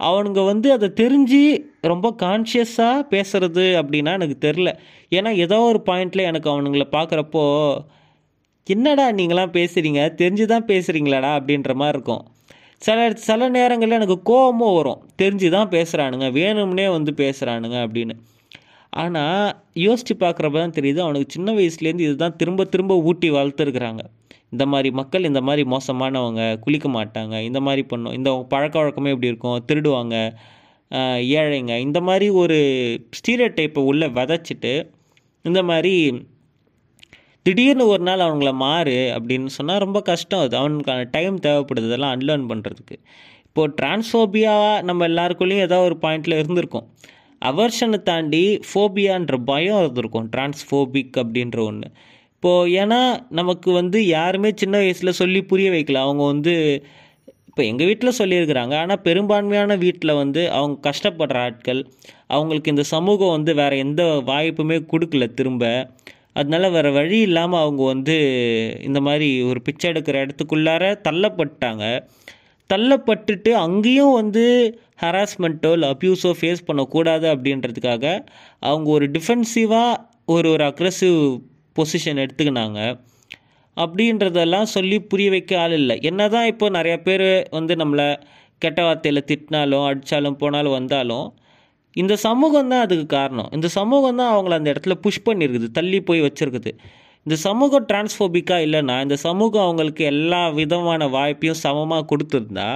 அவனுங்க வந்து அதை தெரிஞ்சு ரொம்ப கான்ஷியஸாக பேசுகிறது அப்படின்னா எனக்கு தெரில ஏன்னா ஏதோ ஒரு பாயிண்டில் எனக்கு அவனுங்களை பார்க்குறப்போ என்னடா நீங்களாம் பேசுகிறீங்க தெரிஞ்சு தான் பேசுகிறீங்களாடா அப்படின்ற மாதிரி இருக்கும். சில சில நேரங்களில் எனக்கு கோபமும் வரும். தெரிஞ்சு தான் பேசுகிறானுங்க வேணும்னே வந்து பேசுகிறானுங்க அப்படின்னு. ஆனால் யோசித்து பார்க்குறப்ப தான் தெரியுது அவனுக்கு சின்ன வயசுலேருந்து இதுதான் திரும்ப திரும்ப ஊட்டி வளர்த்துருக்குறாங்க. இந்த மாதிரி மக்கள் இந்த மாதிரி மோசமானவங்க குளிக்க மாட்டாங்க. இந்த மாதிரி பண்ணும். இந்த பழக்க வழக்கமே இப்படி இருக்கும். திருடுவாங்க ஏழைங்க. இந்த மாதிரி ஒரு ஸ்டீரியோ டைப்பை உள்ளே விதைச்சிட்டு இந்த மாதிரி திடீர்னு ஒரு நாள் அவங்கள மாறு அப்படின்னு சொன்னால் ரொம்ப கஷ்டம் அது. அவனுக்கான டைம் தேவைப்படுது. இதெல்லாம் அன்லேர்ன் பண்ணுறதுக்கு இப்போது டிரான்ஸ்ஃபோபியாவாக நம்ம எல்லாருக்குள்ளேயும் ஏதோ ஒரு பாயிண்டில் இருந்திருக்கும். அவர்ஷனை தாண்டி ஃபோபியான்ற பயம் இருந்திருக்கும். டிரான்ஸ்ஃபோபிக் அப்படின்ற ஒன்று இப்போது ஏன்னா நமக்கு வந்து யாருமே சின்ன வயசில் சொல்லி புரிய வைக்கல. அவங்க வந்து இப்போ எங்கள் வீட்டில் சொல்லியிருக்கிறாங்க. ஆனால் பெரும்பான்மையான வீட்டில் வந்து அவங்க கஷ்டப்படுற ஆட்கள் அவங்களுக்கு இந்த சமூகம் வந்து வேறு எந்த வாய்ப்புமே கொடுக்கல திரும்ப. அதனால வேறு வழி இல்லாமல் அவங்க வந்து இந்த மாதிரி ஒரு பிச்சை எடுக்கிற இடத்துக்குள்ளார தள்ளப்பட்டாங்க. தள்ளப்பட்டுட்டு அங்கேயும் வந்து ஹராஸ்மெண்ட்டோ இல்லை அப்யூஸோ ஃபேஸ் பண்ணக்கூடாது அப்படின்றதுக்காக அவங்க ஒரு டிஃபென்சிவாக ஒரு ஒரு அக்ரஸிவ் பொசிஷன் எடுத்துக்கினாங்க. அப்படின்றதெல்லாம் சொல்லி புரிய வைக்க ஆள் இல்லை. என்ன தான் இப்போ நிறையா பேர் வந்து நம்மளை கெட்ட வார்த்தையில் திட்டினாலும் அடித்தாலும் போனாலும் வந்தாலும் இந்த சமூகம் தான் அதுக்கு காரணம். இந்த சமூகம் தான் அவங்கள அந்த இடத்துல புஷ் பண்ணியிருக்குது தள்ளி போய் வச்சுருக்குது. இந்த சமூகம் டிரான்ஸ்ஃபோபிக்காக இல்லைன்னா இந்த சமூகம் அவங்களுக்கு எல்லா விதமான வாய்ப்பையும் சமமாக கொடுத்துருந்தா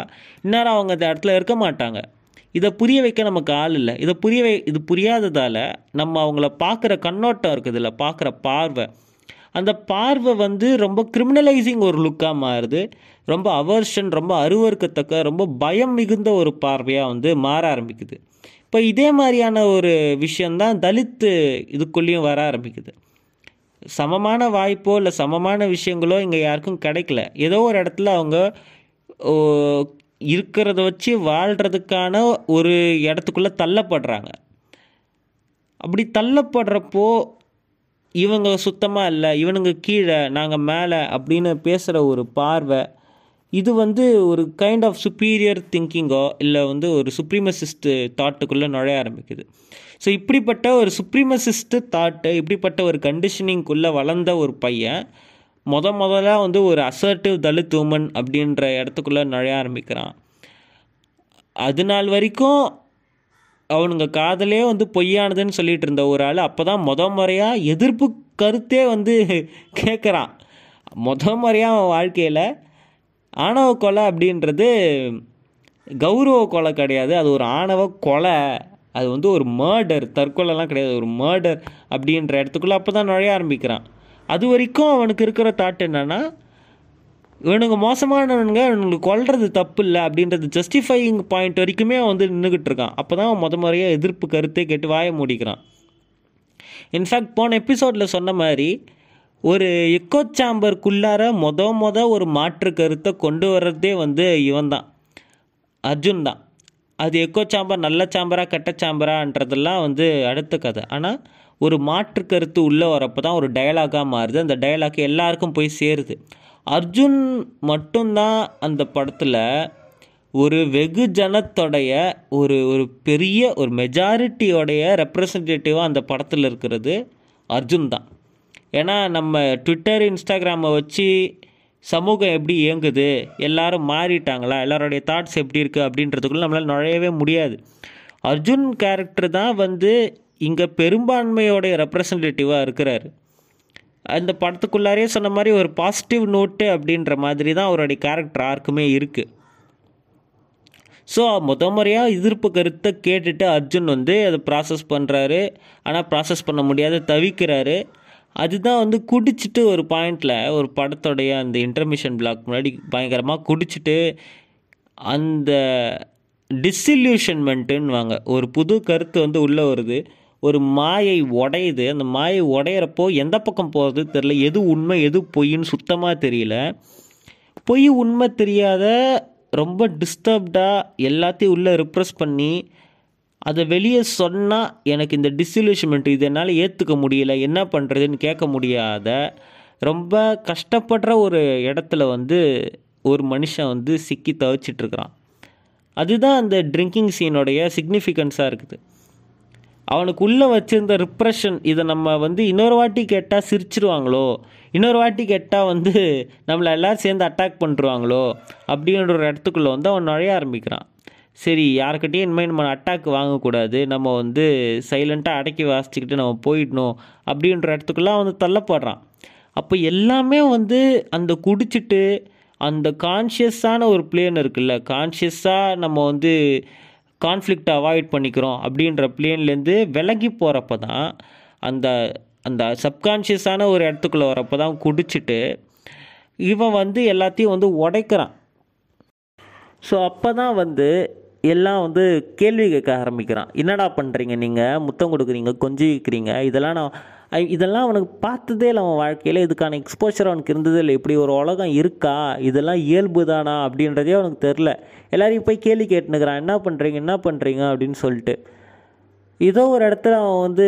இந்நேரம் அவங்க அந்த இடத்துல இருக்க மாட்டாங்க. இதை புரிய வைக்க நமக்கு ஆள் இல்லை. இதை புரிய வை இது புரியாததால் நம்ம அவங்கள பார்க்குற கண்ணோட்டம் இருக்குதுல்ல பார்க்குற பார்வை. அந்த பார்வை வந்து ரொம்ப கிரிமினலைசிங் ஒரு லுக்காக மாறுது. ரொம்ப அவர்ஷன் ரொம்ப அருவறுக்கத்தக்க ரொம்ப பயம் மிகுந்த ஒரு பார்வையாக வந்து மாற ஆரம்பிக்குது. இப்போ இதே மாதிரியான ஒரு விஷயந்தான் தலித்து இதுக்குள்ளேயும் வர ஆரம்பிக்குது. சமமான வாய்ப்போ இல்லை சமமான விஷயங்களோ இங்கே யாருக்கும் கிடைக்கல. ஏதோ ஒரு இடத்துல அவங்க ஓ, இருக்கிறத வச்சு வாழ்கிறதுக்கான ஒரு இடத்துக்குள்ளே தள்ளப்படுறாங்க. அப்படி தள்ளப்படுறப்போ இவங்க சுத்தமாக இல்லை இவனுங்க கீழே நாங்கள் மேலே அப்படின்னு பேசுகிற ஒரு பார்வை இது வந்து ஒரு கைண்ட் ஆஃப் சுப்பீரியர் திங்கிங்கோ இல்லை வந்து ஒரு சுப்ரீமசிஸ்ட் தாட்டுக்குள்ளே நுழைய ஆரம்பிக்குது. ஸோ இப்படிப்பட்ட ஒரு சுப்ரீமசிஸ்ட்டு தாட்டு இப்படிப்பட்ட ஒரு கண்டிஷனிங்குள்ளே வளர்ந்த ஒரு பையன் முத முதல்ல வந்து ஒரு அசர்ட்டிவ் தலித் உமன் அப்படின்ற இடத்துக்குள்ளே நுழைய ஆரம்பிக்கிறான். அது நாள் வரைக்கும் அவனுங்க காதலே வந்து பொய்யானதுன்னு சொல்லிட்டு இருந்த ஒரு ஆள் அப்போ தான் முத முறையாக எதிர்ப்பு கருத்தே வந்து [laughs] கேட்குறான் முத முறையாக அவன் வாழ்க்கையில் ஆணவ கொலை அப்படின்றது கௌரவ கொலை கிடையாது. அது ஒரு ஆணவ கொலை. அது வந்து ஒரு மர்டர் தற்கொலைலாம் கிடையாது. ஒரு மர்டர் அப்படின்ற இடத்துக்குள்ளே அப்போ தான் நுழைய ஆரம்பிக்கிறான். அது வரைக்கும் அவனுக்கு இருக்கிற தாட் என்னன்னா இவனுங்க மோசமானவனுங்க இவனுங்களுக்கு கொல்றது தப்பு இல்லை அப்படின்றது ஜஸ்டிஃபையிங் பாயிண்ட் வரைக்குமே அவன் வந்து நின்றுக்கிட்டு இருக்கான். அப்போ தான் அவன் முத முறையாக எதிர்ப்பு கருத்தை கேட்டு வாய மூடிக்கிறான். இன்ஃபேக்ட் போன எபிசோடில் சொன்ன மாதிரி ஒரு எக்கோ சாம்பருக்குள்ளார மொத மொத ஒரு மாற்று கருத்தை கொண்டு வர்றதே வந்து இவன் தான் அர்ஜுன் தான். அது எக்கோ சாம்பர் நல்ல சாம்பரா கெட்ட சாம்பரான்றதெல்லாம் வந்து அடுத்த கதை. ஆனால் ஒரு மாற்று கருத்து உள்ளே வரப்போ தான் ஒரு டயலாகாக மாறுது. அந்த டயலாக் எல்லாருக்கும் போய் சேருது. அர்ஜுன் மட்டும்தான் அந்த படத்தில் ஒரு வெகு ஜனத்தோடைய ஒரு ஒரு பெரிய ஒரு மெஜாரிட்டியோடைய ரெப்ரசன்டேட்டிவாக அந்த படத்தில் இருக்கிறது அர்ஜுன் தான். ஏன்னா நம்ம ட்விட்டர் இன்ஸ்டாகிராமை வச்சு சமூகம் எப்படி இயங்குது எல்லாரும் மாறிட்டாங்களா எல்லாருடைய தாட்ஸ் எப்படி இருக்குது அப்படின்றதுக்குள்ள நம்மளால் நுழையவே முடியாது. அர்ஜுன் கேரக்டர் தான் வந்து இங்கே பெரும்பான்மையோடைய ரெப்ரசன்டேட்டிவாக இருக்கிறாரு. அந்த படத்துக்குள்ளாரே சொன்ன மாதிரி ஒரு பாசிட்டிவ் நோட்டு அப்படின்ற மாதிரி தான் அவருடைய கேரக்டர் யாருக்குமே இருக்குது ஸோ முத முறையாக எதிர்ப்பு கருத்தை கேட்டுட்டு அர்ஜுன் வந்து அதை ப்ராசஸ் பண்ணுறாரு ஆனால் ப்ராசஸ் பண்ண முடியாத தவிக்கிறாரு. அதுதான் வந்து குடிச்சிட்டு ஒரு பாயிண்டில் ஒரு படத்தோடைய அந்த இன்டர்மிஷன் பிளாக் முன்னாடி பயங்கரமாக குடிச்சிட்டு அந்த டிஸ்இல்யூஷன்மெண்ட்டுன்னுவாங்க ஒரு புது கருத்து வந்து உள்ளே வருது. ஒரு மாயை உடையுது. அந்த மாயை உடையிறப்போ எந்த பக்கம் போகிறது தெரில எது உண்மை எது பொய்ன்னு சுத்தமாக தெரியல. பொய் உண்மை தெரியாத ரொம்ப டிஸ்டர்ப்டாக எல்லாத்தையும் உள்ளே ரிப்ரெஸ் பண்ணி அதை வெளியே சொன்னால் எனக்கு இந்த டிஸ்இல்யூஷன்மெண்ட் இது என்னால் ஏற்றுக்க முடியல என்ன பண்ணுறதுன்னு கேட்க முடியாத ரொம்ப கஷ்டப்படுற ஒரு இடத்துல வந்து ஒரு மனுஷன் வந்து சிக்கி தவிச்சிட்ருக்கிறான். அதுதான் அந்த ட்ரிங்கிங் சீனோடைய சிக்னிஃபிகன்ஸாக இருக்குது. அவனுக்குள்ளே வச்சுருந்த ரிப்ரெஷன் இதை நம்ம வந்து இன்னொரு வாட்டி கேட்டால் சிரிச்சிருவாங்களோ? இன்னொரு வாட்டி கேட்டால் வந்து நம்மளை எல்லோரும் சேர்ந்து அட்டாக் பண்ணுருவாங்களோ? அப்படின்ற ஒரு இடத்துக்குள்ளே வந்து அவன் நுழைய ஆரம்பிக்கிறான். சரி யாருக்கிட்டையும் இனிமேல் நம்ம அட்டாக் வாங்கக்கூடாது. நம்ம வந்து சைலண்ட்டாக அடக்கி வாசிச்சுக்கிட்டு நம்ம போயிடணும் அப்படின்ற இடத்துக்குலாம் வந்து தள்ளப்படுறான். அப்போ எல்லாமே வந்து அந்த குடிச்சிட்டு அந்த கான்ஷியஸான ஒரு பிளேன் இருக்குல்ல கான்ஷியஸாக நம்ம வந்து கான்ஃப்ளிக்ட் அவாய்ட் பண்ணிக்கிறோம் அப்படின்ற பிளேன்லேருந்து விலகி போகிறப்ப தான் அந்த அந்த சப்கான்ஷியஸான ஒரு இடத்துக்குள்ளே வரப்போ தான் குடிச்சிட்டு இவன் வந்து எல்லாத்தையும் வந்து உடைக்கிறான். ஸோ அப்போ தான் வந்து எல்லாம் வந்து கேள்வி கேட்க ஆரம்பிக்கிறான். என்னடா பண்ணுறீங்க நீங்கள் முத்தம் கொடுக்குறீங்க? கொஞ்சம் விற்கிறீங்க இதெல்லாம் நான் இதெல்லாம் அவனுக்கு பார்த்ததே இல்லை அவன் வாழ்க்கையில். இதுக்கான எக்ஸ்போஷர் அவனுக்கு இருந்ததே இல்லை. இப்படி ஒரு உலகம் இருக்கா? இதெல்லாம் இயல்பு தானா? அப்படின்றதே அவனுக்கு தெரில எல்லாரையும் போய் கேள்வி கேட்டுனுக்கிறான் என்ன பண்ணுறீங்க என்ன பண்ணுறீங்க அப்படின்னு சொல்லிட்டு. ஏதோ ஒரு இடத்துல அவன் வந்து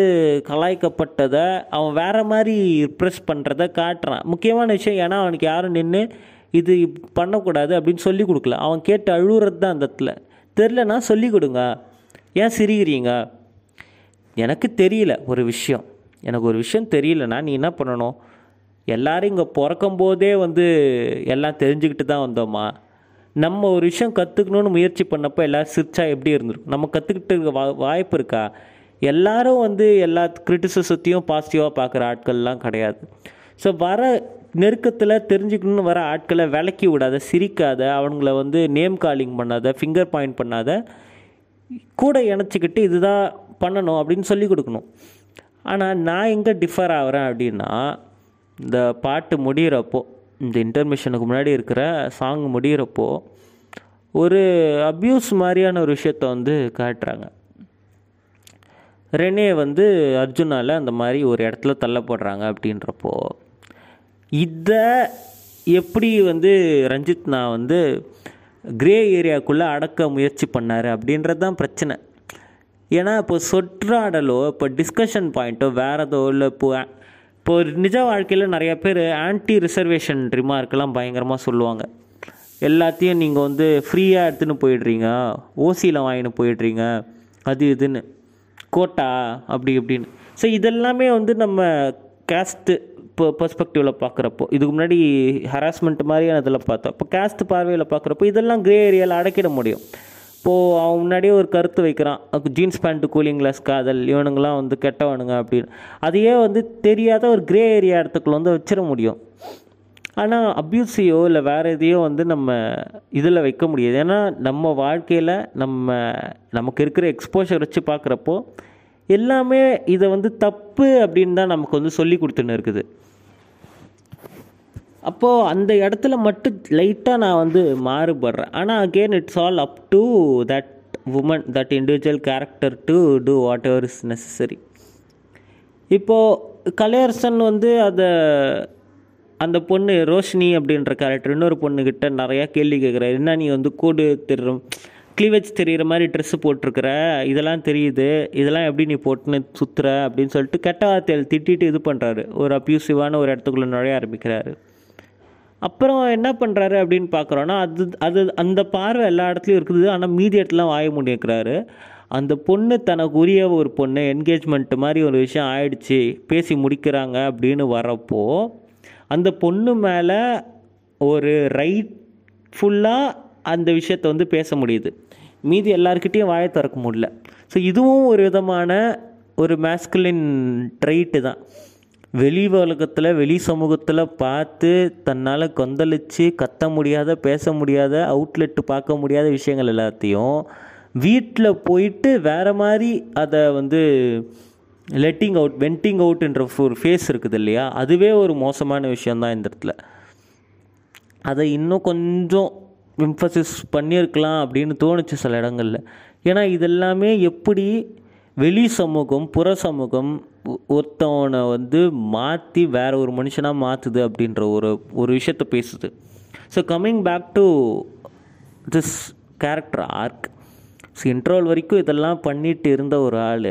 கலாய்க்கப்பட்டதை அவன் வேறு மாதிரி ப்ரெஸ் பண்ணுறத காட்டுறான். முக்கியமான விஷயம் ஏன்னா அவனுக்கு யாரும் நின்று இது பண்ணக்கூடாது அப்படின்னு சொல்லி கொடுக்கல. அவன் கேட்டு அழுகுறது தான் அந்த இடத்துல. தெரிலனா சொல்லி கொடுங்க. ஏன் சிரிக்கிறீங்க? எனக்கு தெரியல ஒரு விஷயம். எனக்கு ஒரு விஷயம் தெரியலனா நீ என்ன பண்ணணும்? எல்லோரும் இங்கே பிறக்கும் போதே வந்து எல்லாம் தெரிஞ்சுக்கிட்டு தான் வந்தோமா? நம்ம ஒரு விஷயம் கற்றுக்கணும்னு முயற்சி பண்ணப்போ எல்லோரும் சிரிச்சா எப்படி இருந்திருக்கும்? நம்ம கற்றுக்கிட்டு இருக்க வா வாய்ப்பு இருக்கா? எல்லாரும் வந்து எல்லா கிரிட்டிசிசத்தையும் பாசிட்டிவாக பார்க்குற ஆட்கள்லாம் கிடையாது. ஸோ வர நெருக்கத்தில் தெரிஞ்சுக்கணும்னு வர ஆட்களை விளக்கி விடாத சிரிக்காத அவங்கள வந்து நேம் காலிங் பண்ணாத ஃபிங்கர் பாயிண்ட் பண்ணாத கூட இணைச்சிக்கிட்டு இதுதான் பண்ணணும் அப்படின்னு சொல்லி கொடுக்கணும். ஆனால் நான் எங்கே டிஃபர் ஆகிறேன் அப்படின்னா இந்த பாட்டு முடிகிறப்போ இந்த இன்டர்மிஷனுக்கு முன்னாடி இருக்கிற சாங் முடிகிறப்போ ஒரு அப்யூஸ் மாதிரியான ஒரு விஷயத்த வந்து காட்டுறாங்க. ரெனே வந்து அர்ஜுனால அந்த மாதிரி ஒரு இடத்துல தள்ளப்படுறாங்க அப்படின்றப்போ இதை எப்படி வந்து ரஞ்சித் நான் வந்து கிரே ஏரியாக்குள்ளே அடக்க முயற்சி பண்ணார் அப்படின்றது தான் பிரச்சனை. ஏன்னா இப்போ சொற்றாடலோ இப்போ டிஸ்கஷன் பாயிண்ட்டோ வேறு ஏதோ இல்லை இப்போ இப்போ நிஜ வாழ்க்கையில் நிறைய பேர் ஆன்டி ரிசர்வேஷன் ரிமார்க்கெல்லாம் பயங்கரமாக சொல்லுவாங்க. எல்லாத்தையும் நீங்கள் வந்து ஃப்ரீயாக எடுத்துன்னு போயிடுறீங்க. ஓசியில் வாங்கின்னு போயிடுறீங்க. அது இதுன்னு. கோட்டா அப்படி இப்படின்னு. ஸோ இதெல்லாமே வந்து நம்ம கேஸ்ட்டு இப்போ பெர்ஸ்பெக்டிவில் பார்க்குறப்போ இதுக்கு முன்னாடி ஹராஸ்மெண்ட் மாதிரியான இதில் பார்த்தோம். இப்போ கேஸ்ட் பார்வையில் பார்க்குறப்போ இதெல்லாம் கிரே ஏரியாவில் அடக்கிட முடியும். இப்போது அவன் முன்னாடியே ஒரு கருத்து வைக்கிறான். ஜீன்ஸ் பேண்ட்டு கூலிங் கிளாஸ் காதல் இவனுங்களாம் வந்து கெட்டவனுங்க அப்படின்னு. அதையே வந்து தெரியாத ஒரு கிரே ஏரியா இடத்துக்குள்ள வந்து வச்சிட முடியும். ஆனால் அப்யூஸையோ இல்லை வேறு எதையோ வந்து நம்ம இதில் வைக்க முடியாது. ஏன்னா நம்ம வாழ்க்கையில் நம்ம நமக்கு இருக்கிற எக்ஸ்போஷர் வச்சு பார்க்குறப்போ எல்லாமே இதை வந்து தப்பு அப்படின்னு தான் நமக்கு வந்து சொல்லி கொடுத்துன்னு இருக்குது. அப்போது அந்த இடத்துல மட்டும் லைட்டாக நான் வந்து மாறுபடுறேன். ஆனால் again it's all up to that woman that individual character to do whatever is necessary இப்போது கலையரசன் வந்து அதை அந்த பொண்ணு ரோஷினி அப்படின்ற கேரக்டர் இன்னொரு பொண்ணுக்கிட்ட நிறையா கேள்வி கேட்குறாரு. என்ன நீ வந்து கூடு தெரியும் க்ளீவெஜ் தெரிகிற மாதிரி ட்ரெஸ்ஸு போட்டிருக்கிற? இதெல்லாம் தெரியுது. இதெல்லாம் எப்படி நீ போட்டுன்னு சுற்றுற அப்படின்னு சொல்லிட்டு கெட்ட வார்த்தையில் திட்டிட்டு இது பண்ணுறாரு ஒரு அப்யூசிவான ஒரு இடத்துக்குள்ளே நுழைய ஆரம்பிக்கிறாரு. அப்புறம் என்ன பண்ணுறாரு அப்படின்னு பார்க்குறோன்னா அது அது அந்த பார்வை எல்லா இடத்துலையும் இருக்குது. ஆனால் மீதி இடத்துலாம் வாய முடிக்கிறாரு அந்த பொண்ணு தனக்கு உரிய ஒரு பொண்ணு என்கேஜ்மெண்ட் மாதிரி ஒரு விஷயம் ஆயிடுச்சு. பேசி முடிக்கிறாங்க அப்படின்னு வரப்போ அந்த பொண்ணு மேலே ஒரு ரைட் ஃபுல்லாக அந்த விஷயத்தை வந்து பேச முடியுது. மீதி எல்லாருக்கிட்டேயும் வாயை திறக்க முடியல. ஸோ இதுவும் ஒரு விதமான ஒரு மேஸ்குலின் ட்ரைட்டு தான். வெளி உலகத்தில் வெளி சமூகத்தில் பார்த்து தன்னால் கொந்தளித்து கத்த முடியாத பேச முடியாத அவுட்லெட்டு பார்க்க முடியாத விஷயங்கள் எல்லாத்தையும் வீட்டில் போயிட்டு வேறு மாதிரி அதை வந்து லெட்டிங் அவுட் வெண்டிங் அவுட்ன்ற ஒரு ஃபேஸ் இருக்குது இல்லையா? அதுவே ஒரு மோசமான விஷயந்தான் இந்த இடத்துல. அதை இன்னும் கொஞ்சம் இம்ஃபசிஸ் பண்ணியிருக்கலாம் அப்படின்னு தோணுச்சு சில இடங்களில். ஏன்னா இதெல்லாமே எப்படி வெளி சமூகம் புற சமூகம் ஒருத்தவனை வந்து மாற்றி வேற ஒரு மனுஷனாக மாற்றுது அப்படின்ற ஒரு ஒரு விஷயத்த பேசுது. So coming back to this character arc so interval வரைக்கும் இதெல்லாம் பண்ணிட்டு இருந்த ஒரு ஆள்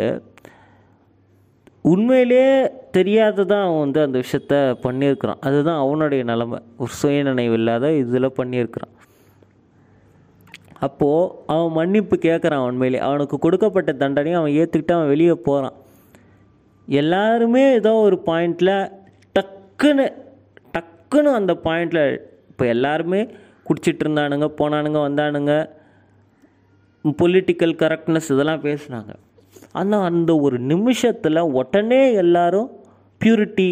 உண்மையிலே தெரியாததான் அவன் வந்து அந்த விஷயத்த பண்ணியிருக்கிறான். அதுதான் அவனுடைய நிலமை. ஒரு சுயநினைவு இல்லாத இதில் பண்ணியிருக்கிறான். அப்போது அவன் மன்னிப்பு கேட்குறான் உண்மையிலே அவனுக்கு கொடுக்கப்பட்ட தண்டனையை அவன் ஏற்றுக்கிட்டு அவன் வெளியே போகிறான் எல்லாருமே ஏதோ ஒரு பாயிண்டில் டக்குன்னு டக்குன்னு அந்த பாயிண்டில் இப்போ எல்லாருமே குடிச்சிட்டு இருந்தானுங்க போனானுங்க வந்தானுங்க. பொலிட்டிக்கல் கரெக்ட்னஸ் இதெல்லாம் பேசுனாங்க. ஆனால் அந்த ஒரு நிமிஷத்தில் உடனே எல்லாரும் பியூரிட்டி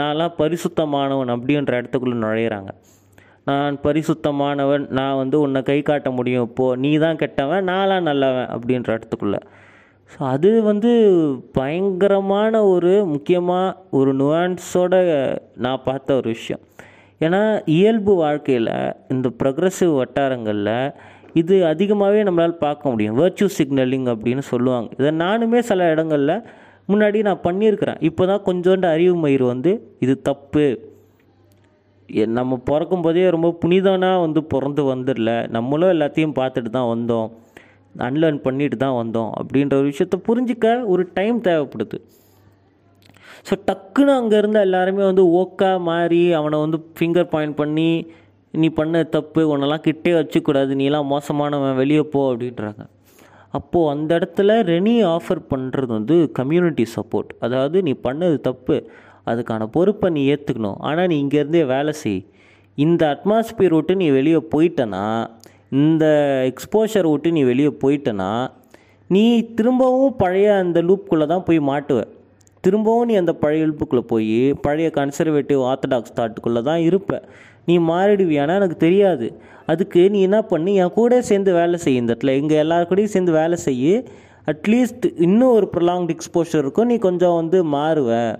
நான்லாம் பரிசுத்தமானவன் அப்படின்ற இடத்துக்குள்ளே நுழையிறாங்க. நான் பரிசுத்தமானவன் நான் வந்து உன்னை கை காட்ட முடியும். இப்போது நீ தான் கெட்டவன் நான்லாம் நல்லவன் அப்படின்ற இடத்துக்குள்ள. ஸோ அது வந்து பயங்கரமான ஒரு முக்கியமாக ஒரு நுவான்ஸோட நான் பார்த்த ஒரு விஷயம். ஏன்னா இயல்பு வாழ்க்கையில் இந்த ப்ரொக்ரெசிவ் வட்டாரங்களில் இது அதிகமாகவே நம்மளால் பார்க்க முடியும். வேர்ச்சு சிக்னலிங் அப்படின்னு சொல்லுவாங்க. இதை நானுமே சில இடங்களில் முன்னாடி நான் பண்ணியிருக்கிறேன். இப்போ தான் கொஞ்சோண்டு அறிவு மயிர் வந்து இது தப்பு. எ- நம்ம பிறக்கும் போதே ரொம்ப புனிதனாக வந்து பிறந்து வந்துடல. நம்மளும் எல்லாத்தையும் பார்த்துட்டு தான் வந்தோம். அன்லேர்ன் பண்ணிட்டு தான் வந்தோம் அப்படின்ற ஒரு விஷயத்த புரிஞ்சிக்க ஒரு டைம் தேவைப்படுது. ஸோ டக்குன்னு அங்கேருந்து எல்லாருமே வந்து ஓக்கா மாறி அவனை வந்து ஃபிங்கர் பாயிண்ட் பண்ணி நீ பண்ண தப்பு உன்னெல்லாம் கிட்டே வச்சுக்கூடாது நீலாம் மோசமானவன் வெளியே போ அப்படின்றாங்க. அப்போது அந்த இடத்துல ரெனி ஆஃபர் பண்ணுறது வந்து கம்யூனிட்டி சப்போர்ட் அதாவது நீ பண்ணது தப்பு அதுக்கான பொறுப்பை நீ ஏற்றுக்கணும் ஆனால் நீ இங்கேருந்தே வேலை செய். இந்த அட்மாஸ்பியர் விட்டு நீ வெளியே போயிட்டனா இந்த எக்ஸ்போஷர் விட்டு நீ வெளியே போயிட்டனா நீ திரும்பவும் பழைய அந்த லூப்புக்குள்ளே தான் போய் மாட்டுவ. திரும்பவும் நீ அந்த பழைய லூப்புக்குள்ளே போய் பழைய கன்சர்வேட்டிவ் ஆர்த்தடாக்ஸ் தாட்டுக்குள்ளே தான் இருப்ப. நீ மாறிடுவியானா எனக்கு தெரியாது. அதுக்கு நீ என்ன பண்ணு என் கூட சேர்ந்து வேலை செய்ய இந்த இடத்துல. எங்கள் எல்லாருக்கூடையும் சேர்ந்து வேலை செய்ய அட்லீஸ்ட் இன்னும் ஒரு ப்ரொலாங்ட் எக்ஸ்போஷர் இருக்கும். நீ கொஞ்சம் வந்து மாறுவ.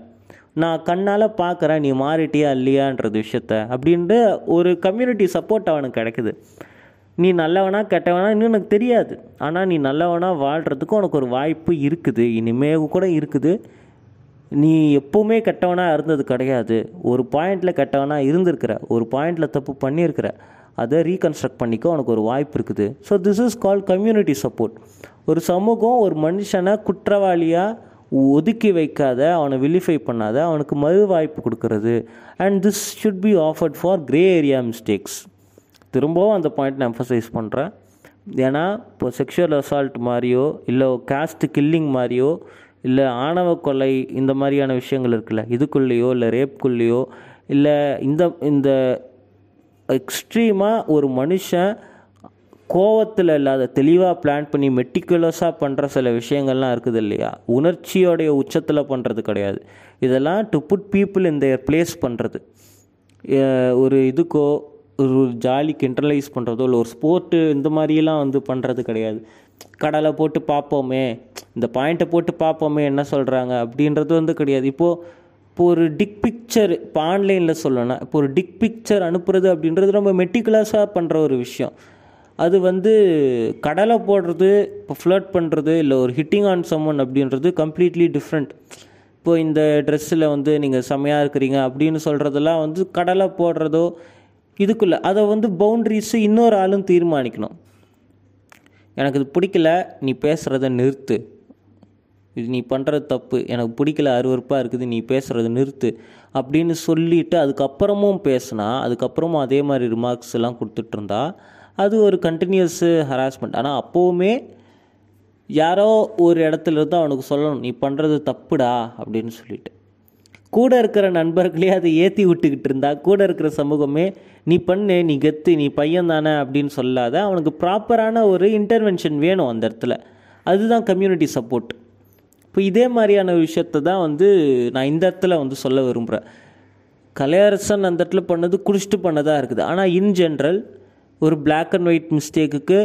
நான் கண்ணால் பார்க்குறேன் நீ மாறிட்டியா இல்லையான்றது விஷயத்த. அப்படின்ட்டு ஒரு கம்யூனிட்டி சப்போர்ட் அவனுக்கு கிடைக்குது. நீ நல்லவனா கெட்டவனா இன்னும் எனக்கு தெரியாது. ஆனால் நீ நல்லவனா வாழ்கிறதுக்கு உனக்கு ஒரு வாய்ப்பு இருக்குது. இனிமேல் கூட இருக்குது. நீ எப்போவுமே கெட்டவனாக இருந்தது கிடையாது. ஒரு பாயிண்டில் கெட்டவனாக இருந்திருக்கிற ஒரு பாயிண்டில் தப்பு பண்ணியிருக்கிற அதை ரீகன்ஸ்ட்ரக்ட் பண்ணிக்க உனக்கு ஒரு வாய்ப்பு இருக்குது. So this is call community support ஒரு சமூகம் ஒரு மனுஷனை குற்றவாளியாக ஒதுக்கி வைக்காத அவனை விலிஃபை பண்ணாத அவனுக்கு மறு வாய்ப்பு கொடுக்கறது. And this should be offered for grey area mistakes திரும்பவும் அந்த பாயிண்ட் நான் எம்ஃபசைஸ் பண்ணுறேன் ஏன்னா இப்போ செக்ஷுவல் அசால்ட் மாதிரியோ இல்லை காஸ்ட் கில்லிங் மாதிரியோ இல்லை ஆணவ கொலை இந்த மாதிரியான விஷயங்கள் இருக்குல்ல இதுக்குள்ளேயோ இல்லை ரேப்குள்ளேயோ இல்லை இந்த இந்த எக்ஸ்ட்ரீமாக ஒரு மனுஷன் கோவத்தில் இல்லாத தெளிவாக பிளான் பண்ணி மெட்டிகுலஸாக பண்ணுற சில விஷயங்கள்லாம் இருக்குது இல்லையா? உணர்ச்சியோடைய உச்சத்தில் பண்ணுறது கிடையாது. இதெல்லாம் டு புட் பீப்புள் இந்த பிளேஸ் பண்ணுறது ஒரு இதுக்கோ ஒரு ஜாலிக்கு இன்டர்லைஸ் பண்ணுறதோ இல்லை ஒரு ஸ்போர்ட்டு இந்த மாதிரியெல்லாம் வந்து பண்ணுறது கிடையாது. கடலை போட்டு பார்ப்போமே இந்த பாயிண்ட்டை போட்டு பார்ப்போமே என்ன சொல்கிறாங்க அப்படின்றது வந்து கிடையாது. இப்போது இப்போ ஒரு டிக் பிக்சர் இப்போ ஆன்லைனில் சொல்லணும் இப்போ ஒரு டிக் பிக்சர் அனுப்புறது அப்படின்றது ரொம்ப மெட்டிகுலஸாக பண்ணுற ஒரு விஷயம். அது வந்து கடலை போடுறது இப்போ ஃப்ளர்ட் பண்ணுறது இல்லை ஒரு ஹிட்டிங் ஆன் சம்மன் அப்படின்றது கம்ப்ளீட்லி டிஃப்ரெண்ட் இப்போ இந்த ட்ரெஸ்ஸில் வந்து நீங்கள் செம்மையாக இருக்கிறீங்க அப்படின்னு சொல்கிறதெல்லாம் வந்து கடலை போடுறதோ இதுக்குள்ளே அதை வந்து பவுண்ட்ரிஸு இன்னொரு ஆளும் தீர்மானிக்கணும். எனக்கு இது பிடிக்கல நீ பேசுகிறத நிறுத்து. இது நீ பண்ணுறது தப்பு எனக்கு பிடிக்கல அருவருப்பாக இருக்குது நீ பேசுகிறது நிறுத்து அப்படின்னு சொல்லிவிட்டு அதுக்கப்புறமும் பேசினா அதுக்கப்புறமும் அதே மாதிரி ரிமார்க்ஸ் எல்லாம் கொடுத்துட்ருந்தா அது ஒரு கண்டினியூஸு ஹராஸ்மெண்ட் ஆனால் அப்போவுமே யாரோ ஒரு இடத்துல இருந்து அவனுக்கு சொல்லணும் நீ பண்ணுறது தப்புடா அப்படின்னு சொல்லிட்டு. கூட இருக்கிற நண்பர்களே அதை ஏற்றி விட்டுக்கிட்டு இருந்தா கூட இருக்கிற சமூகமே நீ பண்ணு நீ கெத்து நீ பையன் தானே அப்படின்னு சொல்லாத அவனுக்கு ப்ராப்பரான ஒரு இன்டர்வென்ஷன் வேணும் அந்த இடத்துல. அதுதான் கம்யூனிட்டி சப்போர்ட் இப்போ இதே மாதிரியான விஷயத்தை தான் வந்து நான் இந்த இடத்துல வந்து சொல்ல விரும்புகிறேன் கலையரசன் அந்த இடத்துல பண்ணது குடிச்சிட்டு பண்ணதாக இருக்குது. ஆனால் இன் ஜென்ரல் ஒரு பிளாக் அண்ட் ஒயிட் மிஸ்டேக்குக்கு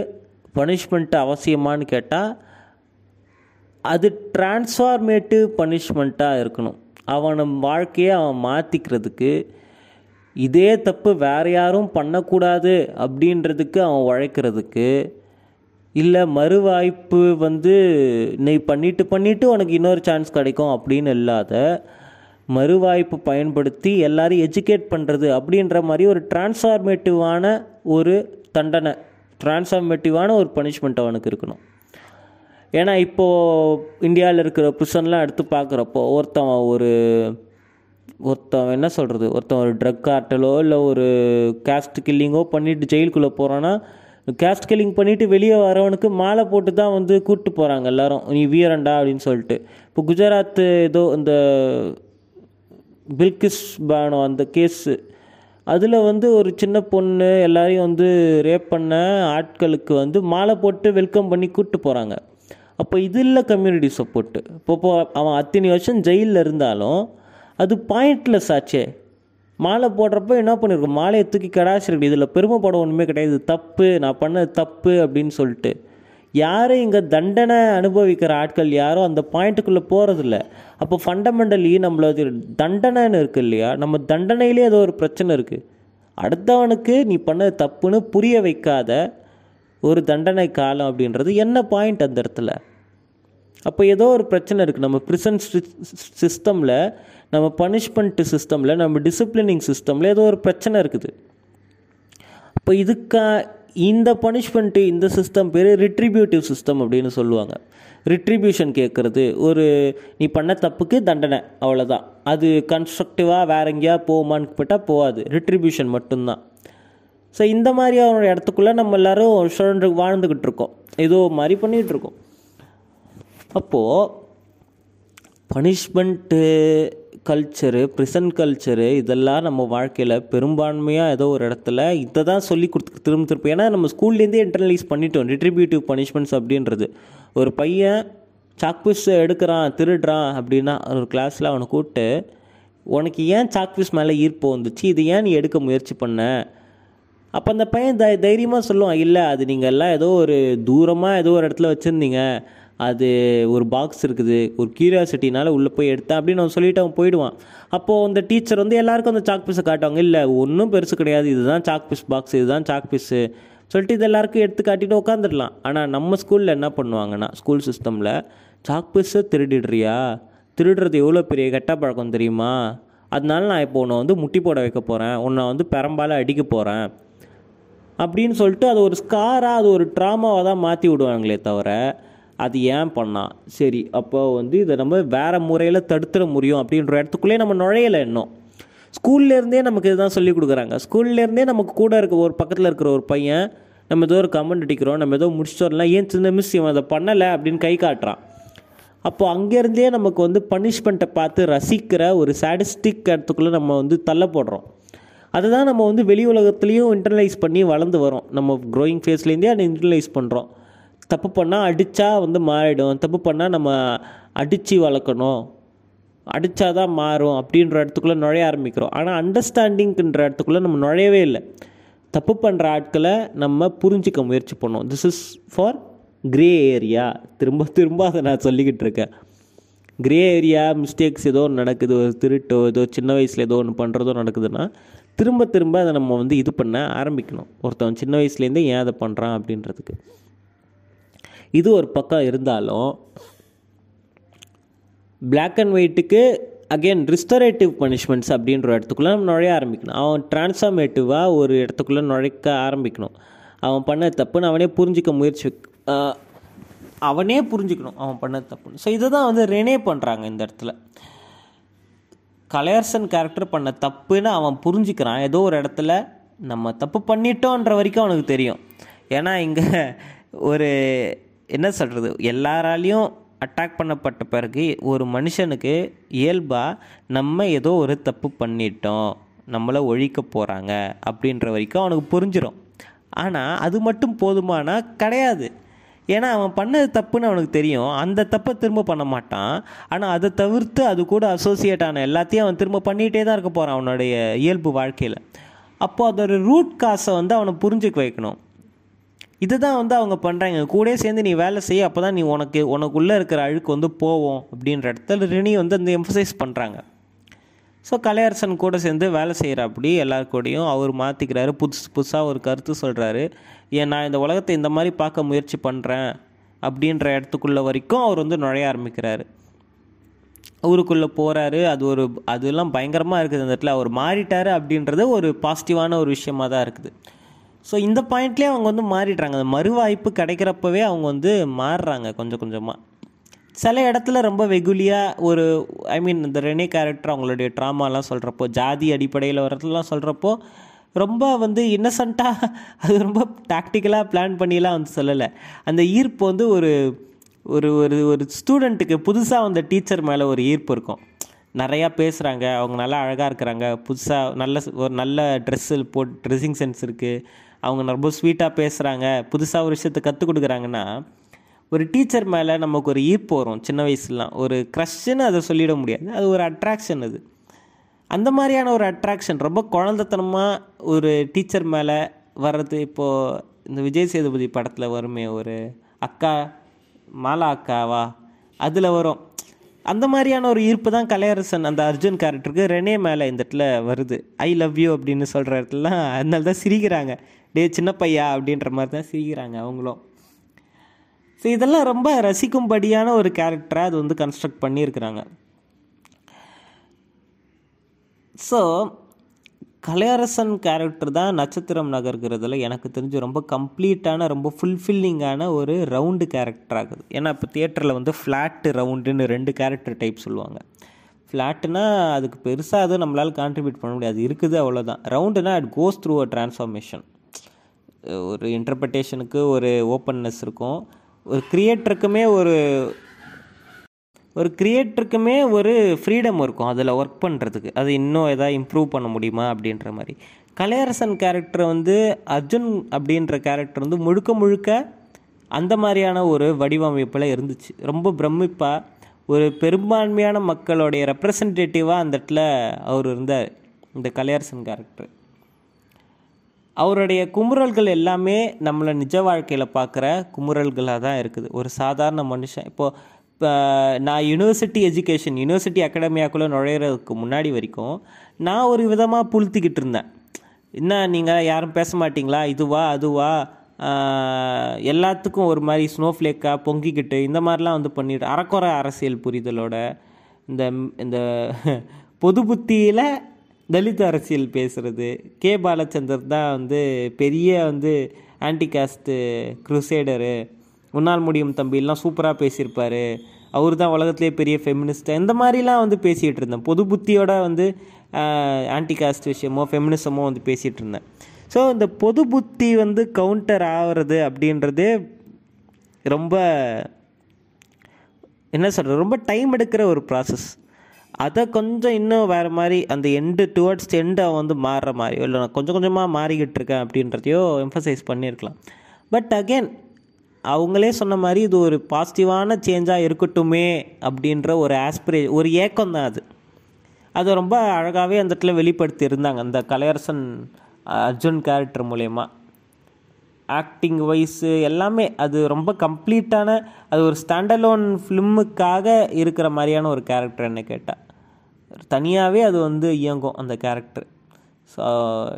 பனிஷ்மெண்ட் அவசியமான்னு கேட்டால் அது டிரான்ஸ்ஃபார்மேட்டிவ் பனிஷ்மெண்ட்டாக இருக்கணும். அவன் வாழ்க்கையை அவன் மாற்றிக்கிறதுக்கு இதே தப்பு வேறு யாரும் பண்ணக்கூடாது அப்படின்றதுக்கு அவன் உழைக்கிறதுக்கு இல்லை மறுவாய்ப்பு வந்து நீ பண்ணிட்டு பண்ணிட்டு உனக்கு இன்னொரு சான்ஸ் கிடைக்கும் அப்படின்னு இல்லாத மறுவாய்ப்பு பயன்படுத்தி எல்லாரையும் எஜுகேட் பண்ணுறது அப்படின்ற மாதிரி ஒரு டிரான்ஸ்ஃபார்மேட்டிவான ஒரு தண்டனை டிரான்ஸ்ஃபார்மேட்டிவான ஒரு பனிஷ்மெண்ட் அவனுக்கு இருக்கணும். ஏன்னா இப்போது இந்தியாவில் இருக்கிற புருஷன்லாம் எடுத்து பார்க்குறப்போ ஒருத்தன் ஒரு ஒருத்தன் என்ன சொல்கிறது ஒருத்தன் ஒரு ட்ரக் கார்ட்டலோ இல்லை ஒரு கேஸ்ட் கில்லிங்கோ பண்ணிட்டு ஜெயிலுக்குள்ளே போகிறான்னா கேஸ்ட் கில்லிங் பண்ணிவிட்டு வெளியே வரவனுக்கு மாலை போட்டு தான் வந்து கூப்பிட்டு போகிறாங்க எல்லோரும். நீ வீரண்டா அப்படின்னு சொல்லிட்டு. இப்போ குஜராத் ஏதோ இந்த பில்கிஸ் பானோ அந்த கேஸு அதில் வந்து ஒரு சின்ன பொண்ணு எல்லாரையும் வந்து ரேப் பண்ண ஆட்களுக்கு வந்து மாலை போட்டு வெல்கம் பண்ணி கூப்பிட்டு போகிறாங்க அப்போ இது இல்லை கம்யூனிட்டி சப்போர்ட்டு இப்போ இப்போ அவன் அத்தனை வருஷம் ஜெயிலில் இருந்தாலும் அது பாயிண்ட்லெஸ் ஆச்சே. மாலை போடுறப்ப என்ன பண்ணியிருக்கோம் மாலையை தூக்கி கடாச்சிருக்கு இதில் பெருமைப்பட ஒன்றுமே கிடையாது. தப்பு. நான் பண்ணது தப்பு அப்படின்னு சொல்லிட்டு. யாரும் இங்கே தண்டனை அனுபவிக்கிற ஆட்கள் யாரும் அந்த பாயிண்ட்டுக்குள்ளே போகிறதில்ல அப்போ ஃபண்டமெண்டலி நம்மளது தண்டனைன்னு இருக்குது இல்லையா? நம்ம தண்டனையிலே ஏதோ ஒரு பிரச்சனை இருக்குது அடுத்தவனுக்கு நீ பண்ணது தப்புன்னு புரிய வைக்காத ஒரு தண்டனை காலம் அப்படின்றது என்ன பாயிண்ட் அந்த இடத்துல? அப்போ ஏதோ ஒரு பிரச்சனை இருக்குது நம்ம ப்ரிசன் சிஸ்டமில் நம்ம பனிஷ்மெண்ட் சிஸ்டமில் நம்ம டிசிப்ளினிங் சிஸ்டமில் ஏதோ ஒரு பிரச்சனை இருக்குது. அப்போ இதுக்கா இந்த பனிஷ்மெண்ட்டு இந்த சிஸ்டம் பேர் ரிட்ரிபியூட்டிவ் சிஸ்டம் அப்படின்னு சொல்லுவாங்க. ரிட்ரிபியூஷன் கேட்குறது ஒரு நீ பண்ண தப்புக்கு தண்டனை அவ்வளோதான் அது கன்ஸ்ட்ரக்டிவாக வேற எங்கேயா போகுமான்னு கேட்டால் போகாது. ரிட்ரிபியூஷன் மட்டும்தான். ஸோ இந்த மாதிரி அவனோட இடத்துக்குள்ளே நம்ம எல்லாரும் சுழன்று வாழ்ந்துக்கிட்டு இருக்கோம். ஏதோ மாதிரி பண்ணிகிட்ருக்கோம் அப்போது பனிஷ்மெண்ட்டு கல்ச்சரு ப்ரிசன் கல்ச்சரு இதெல்லாம் நம்ம வாழ்க்கையில் பெரும்பான்மையாக ஏதோ ஒரு இடத்துல இதை தான் சொல்லி கொடுத்து திரும்ப திருப்பி ஏன்னா நம்ம ஸ்கூல்லேருந்தே இன்டர்னலைஸ் பண்ணிட்டோம். ரிட்ரிபியூட்டிவ் பனிஷ்மெண்ட்ஸ் அப்படின்றது. ஒரு பையன் சாக்பீஸ் எடுக்கிறான் திருடுறான் அப்படின்னா ஒரு கிளாஸில் அவனை கூப்பிட்டு உனக்கு ஏன் சாக்பீஸ் மேலே ஈர்ப்பு வந்துச்சு? இது ஏன் நீ எடுக்க முயற்சி பண்ண? அப்போ அந்த பையன் தை தைரியமாக சொல்லுவான் இல்லை அது நீங்கள் எல்லாம் ஏதோ ஒரு தூரமாக ஏதோ ஒரு இடத்துல வச்சுருந்தீங்க. அது ஒரு பாக்ஸ் இருக்குது ஒரு கியூரியாசிட்டினால உள்ளே போய் எடுத்தேன் அப்படின்னு அவன் சொல்லிவிட்டு அவன் போயிடுவான். அப்போது அந்த டீச்சர் வந்து எல்லாருக்கும் அந்த சாக் பீஸை காட்டுவாங்க. இல்லை ஒன்றும் பெருசு கிடையாது. இதுதான் சாக் பீஸ் பாக்ஸ் இதுதான் சாக் பீஸு சொல்லிட்டு இது எல்லாருக்கும் எடுத்து காட்டிட்டு உட்காந்துடலாம் ஆனால் நம்ம ஸ்கூலில் என்ன பண்ணுவாங்கன்னா ஸ்கூல் சிஸ்டமில் சாக் பீஸை திருடிடுறியா? திருடுறது எவ்வளோ பெரிய கெட்ட பழக்கம் தெரியுமா? அதனால நான் இப்போ உன்னை வந்து முட்டி போட வைக்க போகிறேன் உன்னை வந்து பெரம்பால் அடிக்க போகிறேன் அப்படின்னு சொல்லிட்டு அது ஒரு ஸ்காராக அது ஒரு ட்ராமாவாக தான் மாற்றி விடுவாங்களே தவிர அது ஏன் பண்ணான் சரி அப்போ வந்து இதை நம்ம வேறு முறையில் தடுத்துட முடியும் அப்படின்ற இடத்துக்குள்ளே நம்ம நுழையலை இன்னும். ஸ்கூல்லேருந்தே நமக்கு இதுதான் சொல்லிக் கொடுக்குறாங்க. ஸ்கூல்லேருந்தே நமக்கு கூட இருக்க ஒரு பக்கத்தில் இருக்கிற ஒரு பையன் நம்ம ஏதோ ஒரு கமெண்ட் அடிக்கிறோம் நம்ம ஏதோ முடிச்சுட்டு வரலாம் ஏன் சின்ன மிஸ் இவன் அதை பண்ணலை அப்படின்னு கை காட்டுறான். அப்போ அங்கேருந்தே நமக்கு வந்து பனிஷ்மெண்ட்டை பார்த்து ரசிக்கிற ஒரு சாடிஸ்டிக் இடத்துக்குள்ளே நம்ம வந்து தள்ளப்படுறோம். அதுதான் நம்ம வந்து வெளி உலகத்துலேயும் இன்டர்னலைஸ் பண்ணி வளர்ந்து வரோம். நம்ம க்ரோயிங் ஃபேஸ்லேருந்தே அதை இன்டர்னலைஸ் பண்ணுறோம் தப்பு பண்ணால் அடித்தா வந்து மாறிடும். தப்பு பண்ணால் நம்ம அடித்து வளர்க்கணும். அடித்தா தான் மாறும் அப்படின்ற இடத்துக்குள்ளே நுழைய ஆரம்பிக்கிறோம். ஆனால் அண்டர்ஸ்டாண்டிங்ன்ற இடத்துக்குள்ளே நம்ம நுழையவே இல்லை. தப்பு பண்ணுற ஆட்களை நம்ம புரிஞ்சிக்க முயற்சி பண்ணோம். This is for grey area திரும்ப திரும்ப அதை நான் சொல்லிக்கிட்டு இருக்கேன். கிரே ஏரியா மிஸ்டேக்ஸ் ஏதோ ஒன்று நடக்குது. ஒரு திருட்டோ ஏதோ சின்ன வயசில் ஏதோ ஒன்று பண்ணுறதோ நடக்குதுன்னா திரும்ப திரும்ப அதை நம்ம வந்து இது பண்ண ஆரம்பிக்கணும். ஒருத்தவன் சின்ன வயசுலேருந்தே ஏன் அதை பண்ணுறான் அப்படின்றதுக்கு. இது ஒரு பக்கம் இருந்தாலும் பிளாக் அண்ட் ஒயிட்டுக்கு அகெயின் ரிஸ்டரேட்டிவ் பனிஷ்மெண்ட்ஸ் அப்படின்ற இடத்துக்குள்ளே நம்ம நுழைய ஆரம்பிக்கணும். அவன் டிரான்ஸ்ஃபார்மேட்டிவாக ஒரு இடத்துக்குள்ளே நுழைக்க ஆரம்பிக்கணும். அவன் பண்ண தப்புன்னு அவனே புரிஞ்சிக்க முயற்சி அவனே புரிஞ்சுக்கணும் அவன் பண்ண தப்புன்னு. ஸோ இதை தான் வந்து ரெனே பண்ணுறாங்க இந்த இடத்துல. கலையரசன் கேரக்டர் பண்ண தப்புன்னு அவன் புரிஞ்சுக்கிறான். ஏதோ ஒரு இடத்துல நம்ம தப்பு பண்ணிட்டோன்ற வரைக்கும் அவனுக்கு தெரியும். ஏன்னா இங்கே ஒரு என்ன சொல்கிறது எல்லாராலையும் அட்டாக் பண்ணப்பட்ட பிறகு ஒரு மனுஷனுக்கு இயல்பாக நம்ம ஏதோ ஒரு தப்பு பண்ணிட்டோம். நம்மளை ஒழிக்க போகிறாங்க அப்படின்ற வரைக்கும் அவனுக்கு புரிஞ்சிடும் ஆனால் அது மட்டும் போதுமானா கிடையாது. ஏன்னா அவன் பண்ணது தப்புன்னு அவனுக்கு தெரியும். அந்த தப்பை திரும்ப பண்ண மாட்டான். ஆனால் அதை தவிர்த்து அது கூட அசோசியேட் ஆன எல்லாத்தையும் அவன் திரும்ப பண்ணிகிட்டே தான் இருக்க போகிறான் அவனுடைய இயல்பு வாழ்க்கையில். அப்போ அதோட ரூட் காசை வந்து அவனை புரிஞ்சுக்க வைக்கணும். இதுதான் வந்து அவங்க பண்ணுறாங்க கூடயே சேர்ந்து நீ வேலை செய்ய அப்போ தான் நீ உனக்கு உனக்குள்ளே இருக்கிற அழுக்கு வந்து போவோம் அப்படின்ற இடத்துல ரினி வந்து அந்த எம்ஃபசைஸ் பண்ணுறாங்க ஸோ கலையரசன் கூட சேர்ந்து வேலை செய்கிற அப்படி எல்லார் கூடயும் அவர் மாற்றிக்கிறாரு புதுசு புதுசாக ஒரு கருத்து சொல்கிறாரு ஏன் நான் இந்த உலகத்தை இந்த மாதிரி பார்க்க முயற்சி பண்ணுறேன் அப்படின்ற இடத்துக்குள்ள வரைக்கும் அவர் வந்து நுழைய ஆரம்பிக்கிறாரு. ஊருக்குள்ளே போகிறாரு அது ஒரு அதெல்லாம் பயங்கரமாக இருக்குது அந்த இடத்துல. அவர் மாறிட்டார் அப்படின்றது ஒரு பாசிட்டிவான ஒரு விஷயமா தான் இருக்குது. ஸோ இந்த பாயிண்ட்லேயே அவங்க வந்து மாறிடுறாங்க. அந்த மறுவாய்ப்பு கிடைக்கிறப்பவே அவங்க வந்து மாறுறாங்க கொஞ்சம் கொஞ்சமாக சில இடத்துல ரொம்ப வெகுலியாக ஒரு ஐ மீன் இந்த ரெனே கேரக்டர் அவங்களுடைய ட்ராமாலாம் சொல்கிறப்போ ஜாதி அடிப்படையில் வரதுலாம் சொல்கிறப்போ ரொம்ப வந்து இன்னசென்ட்டாக அது ரொம்ப டாக்டிக்கலாக பிளான் பண்ணிலாம் வந்து சொல்லலை. அந்த ஈர்ப்பு வந்து ஒரு ஒரு ஒரு ஒரு ஸ்டூடெண்ட்டுக்கு புதுசாக வந்த டீச்சர் மேலே ஒரு ஈர்ப்பு இருக்கும். நிறையா பேசுகிறாங்க அவங்க நல்லா அழகாக இருக்கிறாங்க புதுசாக நல்ல ஒரு நல்ல ட்ரெஸ்ஸு போட் ட்ரெஸ்ஸிங் சென்ஸ் இருக்குது அவங்க ரொம்ப ஸ்வீட்டாக பேசுகிறாங்க புதுசாக ஒரு விஷயத்தை கற்றுக் கொடுக்குறாங்கன்னா ஒரு டீச்சர் மேலே நமக்கு ஒரு ஈர்ப்பு வரும் சின்ன வயசுலாம் ஒரு க்ரஷ்ஷுன்னு அதை சொல்லிட முடியாது. அது ஒரு அட்ராக்ஷன் அது. அந்த மாதிரியான ஒரு அட்ராக்ஷன் ரொம்ப குழந்தைத்தனமாக ஒரு டீச்சர் மேலே வர்றது. இப்போது இந்த விஜய் சேதுபதி படத்தில் வருமே ஒரு அக்கா மாலா அக்காவா? அதில் வரும். அந்த மாதிரியான ஒரு ஈர்ப்பு தான் கலையரசன் அந்த அர்ஜுன் கேரக்டருக்கு. ரெனே மேலே இந்த இடத்துல வருது. ஐ லவ் யூ அப்படின்னு சொல்கிற இடத்துலலாம் அதனால தான் சிரிக்கிறாங்க. டே சின்ன பையா அப்படின்ற மாதிரி தான் சிரிக்கிறாங்க அவங்களும். ஸோ இதெல்லாம் ரொம்ப ரசிக்கும்படியான ஒரு கேரக்டராக அது வந்து கன்ஸ்ட்ரக்ட் பண்ணியிருக்கிறாங்க. ஸோ கலையரசன் கேரக்டர் தான் நட்சத்திரம் நகர்கிறதுல எனக்கு தெரிஞ்சு ரொம்ப கம்ப்ளீட்டான ரொம்ப ஃபுல்ஃபில்லிங்கான ஒரு ரவுண்டு கேரக்டர் ஆகுது. ஏன்னா இப்போ தியேட்டரில் வந்து ஃப்ளாட்டு ரவுண்டுன்னு ரெண்டு கேரக்டர் டைப் சொல்லுவாங்க. ஃப்ளாட்டுனா அதுக்கு பெருசாக அதுவும் நம்மளால் கான்ட்ரிபியூட் பண்ண முடியாது. இருக்குது அவ்வளோதான் ரவுண்டுனா it goes through a transformation ஒரு இன்டர்பிரிட்டேஷனுக்கு ஒரு ஓப்பன்னஸ் இருக்கும். ஒரு கிரியேட்டருக்குமே ஒரு ஒரு க்ரியேட்டருக்குமே ஒரு ஃப்ரீடம் இருக்கும் அதில் ஒர்க் பண்ணுறதுக்கு அது இன்னும் எதாவது இம்ப்ரூவ் பண்ண முடியுமா அப்படின்ற மாதிரி. கலையரசன் கேரக்டர் வந்து அர்ஜுன் அப்படின்ற கேரக்டர் வந்து முழுக்க முழுக்க அந்த மாதிரியான ஒரு வடிவமைப்பில் இருந்துச்சு. ரொம்ப பிரமிப்பாக ஒரு பெரும்பான்மையான மக்களுடைய ரெப்ரசன்டேட்டிவாக அந்த இடத்துல அவர் இருந்தார் இந்த கலையரசன் கேரக்டர் அவருடைய குமுறல்கள் எல்லாமே நம்மளை நிஜ வாழ்க்கையில் பார்க்குற குமுறல்களாக தான் இருக்குது. ஒரு சாதாரண மனுஷன். இப்போது நான் யூனிவர்சிட்டி எஜுகேஷன் யூனிவர்சிட்டி அகாடமியாக்குள்ளே நுழையிறதுக்கு முன்னாடி வரைக்கும் நான் ஒரு விதமாக புழுத்திக்கிட்டு இருந்தேன். என்ன நீங்கள் யாரும் பேச மாட்டிங்களா? இதுவா அதுவா? எல்லாத்துக்கும் ஒரு மாதிரி ஸ்னோஃப்ளேக்காக பொங்கிக்கிட்டு இந்த மாதிரிலாம் வந்து பண்ணிட்டு அறக்குறை அரசியல் புரிதலோட இந்த இந்த பொது புத்தியில் தலித் அரசியல் பேசுகிறது கே. பாலச்சந்தர் தான் வந்து பெரிய வந்து ஆன்டி காஸ்ட்டு உன்னால் முடியும் தம்பிலாம் சூப்பராக பேசியிருப்பார். அவர் தான் உலகத்திலே பெரிய ஃபெமினிஸ்ட் இந்த மாதிரிலாம் வந்து பேசிகிட்டு இருந்தேன். பொது புத்தியோட வந்து ஆன்டி காஸ்ட் விஷயமோ ஃபெமினிசமோ வந்து பேசிகிட்டு இருந்தேன். ஸோ இந்த பொது புத்தி வந்து கவுண்டர் ஆகிறது அப்படின்றதே ரொம்ப என்ன சொல்கிறது ரொம்ப டைம் எடுக்கிற ஒரு ப்ராசஸ் அதை கொஞ்சம் இன்னும் வேறு மாதிரி அந்த எண்டு டுவர்ட்ஸ் எண்டை வந்து மாறுற மாதிரியோ இல்லை நான் கொஞ்சம் கொஞ்சமாக மாறிக்கிட்டு இருக்கேன் அப்படின்றதையோ எம்ஃபசைஸ் பண்ணியிருக்கலாம். பட் அகெயின் அவங்களே சொன்ன மாதிரி இது ஒரு பாசிட்டிவான சேஞ்சாக இருக்கட்டுமே அப்படின்ற ஒரு ஆஸ்பிரே ஒரு ஏக்கம் தான் அது. அது ரொம்ப அழகாகவே அந்த இடத்துல வெளிப்படுத்தி இருந்தாங்க அந்த கலையரசன் அர்ஜுன் கேரக்டர் மூலயமா. ஆக்டிங் வைஸு எல்லாமே அது ரொம்ப கம்ப்ளீட்டான அது ஒரு ஸ்டாண்டலோன் ஃபிலிமுக்காக இருக்கிற மாதிரியான ஒரு கேரக்டர் என்ன கேட்டால் தனியாகவே அது வந்து இயங்கும் அந்த character so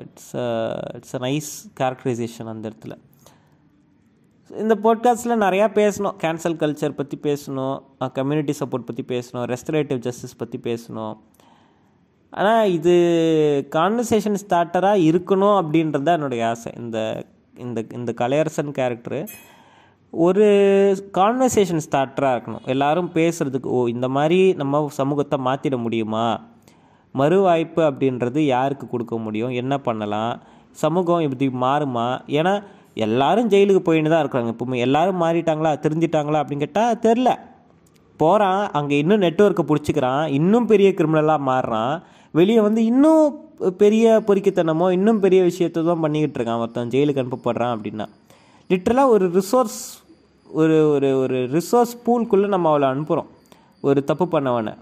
it's it's a nice characterisation அந்த இடத்துல. இந்த பாட்காஸ்ட்டில் நிறையா பேசணும். கேன்சல் கல்ச்சர் பற்றி பேசணும். கம்யூனிட்டி சப்போர்ட் பற்றி பேசணும். ரெஸ்டரேட்டிவ் ஜஸ்டிஸ் பற்றி பேசணும். ஆனால் இது கான்வர்சேஷன் ஸ்டார்டராக இருக்கணும் அப்படின்றது தான் என்னுடைய ஆசை. இந்த இந்த இந்த கலையரசன் கேரக்டரு ஒரு கான்வர்சேஷன் ஸ்டார்டராக இருக்கணும். எல்லாரும் பேசுகிறதுக்கு ஓ இந்த மாதிரி நம்ம சமூகத்தை மாற்றிட முடியுமா? மறு வாய்ப்பு அப்படின்றது யாருக்கு கொடுக்க முடியும்? என்ன பண்ணலாம்? சமூகம் இப்படி மாறுமா? ஏன்னா எல்லாரும் ஜெயிலுக்கு போயின்னு தான் இருக்கிறாங்க. இப்போ எல்லாரும் மாறிட்டாங்களா? தெரிஞ்சிட்டாங்களா அப்படின்னு கேட்டால் தெரில. போகிறான் அங்கே இன்னும் நெட்ஒர்க்கை பிடிச்சிக்கிறான் இன்னும் பெரிய கிரிமினலாக மாறுறான். வெளியே வந்து இன்னும் பெரிய பொறிக்கத்தனமோ இன்னும் பெரிய விஷயத்த தான் பண்ணிக்கிட்டு இருக்கான். ஒருத்தன் ஜெயிலுக்கு அனுப்பப்படுறான் அப்படின்னா. லிட்ரலாக ஒரு ரிசோர்ஸ் ஒரு ஒரு ஒரு ரிசோர்ஸ் பூல்குள்ளே நம்ம அவளை அனுப்புகிறோம் ஒரு தப்பு பண்ணவனை.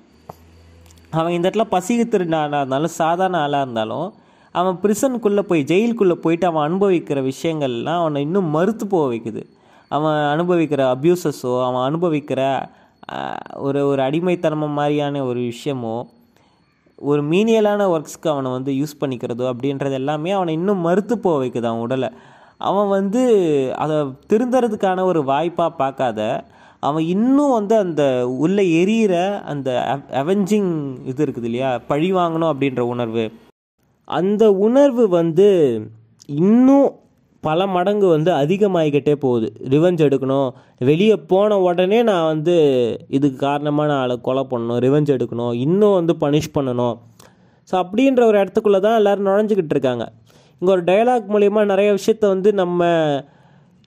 அவன் இந்த இடத்துல பசிக்கு திருநாளாக இருந்தாலும் சாதாரண ஆளாக இருந்தாலும் அவன் ப்ரிசனுக்குள்ளே போய் ஜெயிலுக்குள்ளே போயிட்டு அவன் அனுபவிக்கிற விஷயங்கள்லாம் அவனை இன்னும் மறுத்து போக வைக்குது. அவன் அனுபவிக்கிற அப்யூசஸோ அவன் அனுபவிக்கிற ஒரு ஒரு அடிமைத்தனம மாதிரியான ஒரு விஷயமோ ஒரு மீனியலான ஒர்க்ஸ்க்கு அவனை வந்து யூஸ் பண்ணிக்கிறதோ அப்படின்றது எல்லாமே அவனை இன்னும் மறுத்து போக வைக்குது அவன் உடலை. அவன் வந்து அதை திருந்துறதுக்கான ஒரு வாய்ப்பாக பார்க்காத அவன் இன்னும் வந்து அந்த உள்ளே எரியிற அந்த அவெஞ்சிங் இது இருக்குது இல்லையா? பழி வாங்கணும் அப்படின்ற உணர்வு. அந்த உணர்வு வந்து இன்னும் பல மடங்கு வந்து அதிகமாகிக்கிட்டே போகுது. ரிவெஞ்ச் எடுக்கணும். வெளியே போன உடனே நான் வந்து இதுக்கு காரணமான ஆளை கொலை பண்ணணும். ரிவெஞ்ச் எடுக்கணும். இன்னும் வந்து பனிஷ் பண்ணணும். ஸோ அப்படின்ற ஒரு இடத்துக்குள்ளே தான் எல்லோரும் நுழைஞ்சிக்கிட்டு இருக்காங்க. இங்கே ஒரு டயலாக் மூலயமா நிறைய விஷயத்த வந்து நம்ம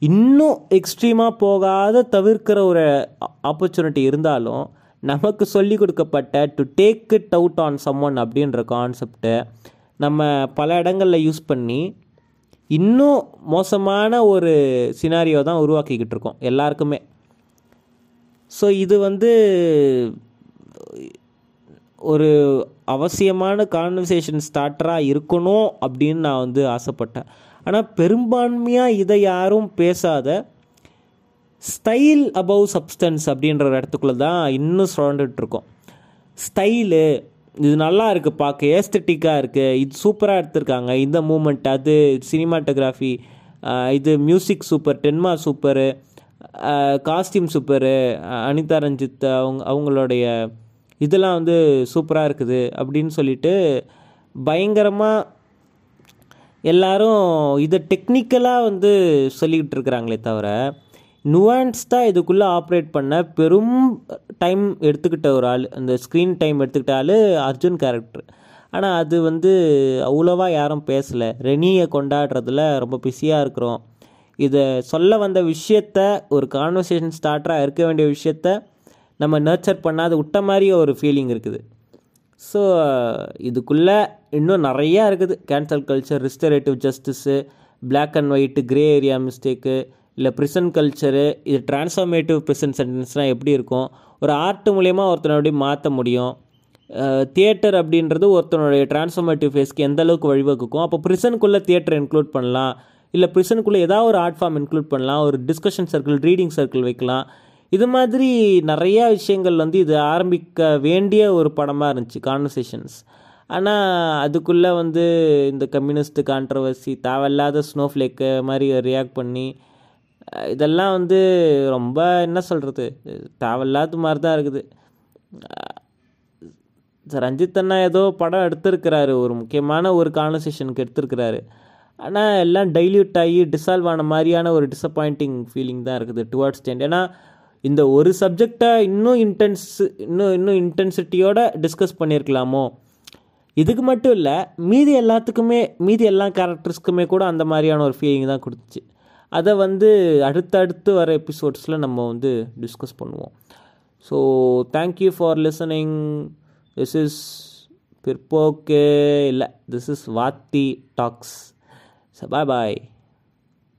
இன்னும் எக்ஸ்ட்ரீமாக போகாத தவிர்க்கிற ஒரு ஆப்பர்ச்சுனிட்டி இருந்தாலும் நமக்கு சொல்லி கொடுக்கப்பட்ட to take it out on someone அப்படின்ற கான்செப்டை நம்ம பல இடங்களில் யூஸ் பண்ணி இன்னும் மோசமான ஒரு சினாரியோ தான் உருவாக்கிக்கிட்டு இருக்கோம் எல்லாருக்குமே. ஸோ இது வந்து ஒரு அவசியமான கான்வர்சேஷன் ஸ்டார்டராக இருக்கணும் அப்படின்னு நான் வந்து ஆசைப்பட்டேன். ஆனால் பெரும்பான்மையாக இதை யாரும் பேசாத ஸ்டைல் அபவ் சப்ஸ்டன்ஸ் அப்படின்ற ஒரு இடத்துக்குள்ள தான் இன்னும் சுழண்டுட்டுருக்கோம் ஸ்டைலு இது நல்லா இருக்குது பார்க்க. ஏஸ்தட்டிக்காக இருக்குது இது சூப்பராக எடுத்திருக்காங்க. இந்த மூமெண்ட் அது சினிமாட்டோகிராஃபி இது music super Tenma super costume super Anitha Ranjith அவங்க அவங்களுடைய இதெல்லாம் வந்து சூப்பராக இருக்குது அப்படின்னு சொல்லிட்டு பயங்கரமாக எல்லாரும் இதை டெக்னிக்கலாக வந்து சொல்லிக்கிட்டு இருக்கிறாங்களே தவிர நுவான்ஸ்டாக இதுக்குள்ளே ஆப்ரேட் பண்ண பெரும் டைம் எடுத்துக்கிட்ட ஒரு ஆள் அந்த ஸ்க்ரீன் டைம் எடுத்துக்கிட்ட ஆள் அர்ஜுன் கேரக்டர் ஆனால் அது வந்து அவ்வளோவா யாரும் பேசலை. ரெனியை கொண்டாடுறதுல ரொம்ப பிஸியாக இருக்கிறோம். இதை சொல்ல வந்த விஷயத்த ஒரு கான்வர்சேஷன் ஸ்டார்டராக இருக்க வேண்டிய விஷயத்த நம்ம நர்ச்சர் பண்ணாத விட்ட மாதிரி ஒரு ஃபீலிங் இருக்குது. ஸோ இதுக்குள்ளே இன்னும் நிறையா இருக்குது. Cancel culture restorative justice black and white grey area mistake இல்லை ப்ரிசன் கல்ச்சரு இது டிரான்ஸ்ஃபார்மேட்டிவ் ப்ரிசன் சென்டென்ஸ்னால் எப்படி இருக்கும்? ஒரு ஆர்ட் மூலயமா ஒருத்தனை அப்படி மாற்ற முடியும்? தியேட்டர் அப்படின்றது ஒருத்தனுடைய டிரான்ஸ்ஃபார்மேட்டிவ் ஃபேஸ்க்கு எந்த அளவுக்கு வழிவகுக்கும்? அப்போ ப்ரிசனுக்குள்ளே தியேட்டர் இன்க்ளூட் பண்ணலாம். இல்லை ப்ரிசனுக்குள்ளே ஏதாவது ஒரு ஆர்ட் ஃபார்ம் இன்க்ளூட் பண்ணலாம். ஒரு டிஸ்கஷன் சர்க்கிள் ரீடிங் சர்க்கிள் வைக்கலாம். இது மாதிரி நிறையா விஷயங்கள் வந்து இது ஆரம்பிக்க வேண்டிய ஒரு படமாக இருந்துச்சு கான்வர்சேஷன்ஸ் ஆனால் அதுக்குள்ளே வந்து இந்த கம்யூனிஸ்ட் கான்ட்ரவர்சி தேவையில்லாத ஸ்னோஃப்ளேக்கு மாதிரி ரியாக்ட் பண்ணி இதெல்லாம் வந்து ரொம்ப என்ன சொல்கிறது தேவையில்லாத மாதிரி தான் இருக்குது ரஞ்சித் அண்ணா ஏதோ படம் எடுத்திருக்கிறாரு. ஒரு முக்கியமான ஒரு கான்வர்சேஷனுக்கு எடுத்திருக்கிறாரு. ஆனால் எல்லாம் டைல்யூட் ஆகி டிசால்வ் ஆன மாதிரியான ஒரு டிசப்பாயிண்டிங் ஃபீலிங் தான் இருக்குது டுவார்ட்ஸ் டென்ட் ஏன்னா இந்த ஒரு சப்ஜெக்டை இன்னும் இன்டென்ஸ் இன்னும் இன்னும் இன்டென்சிட்டியோட டிஸ்கஸ் பண்ணியிருக்கலாமோ இதுக்கு மட்டும் இல்லை மீதி எல்லாத்துக்குமே மீதி எல்லா கேரக்டர்ஸ்க்குமே கூட அந்த மாதிரியான ஒரு ஃபீலிங் தான் கொடுத்துச்சு. அதை வந்து அடுத்தடுத்து வர எபிசோட்ஸில் நம்ம வந்து டிஸ்கஸ் பண்ணுவோம். So thank you for listening this is பிற்போக்கு இல்லை this is Vaathi talks bye bye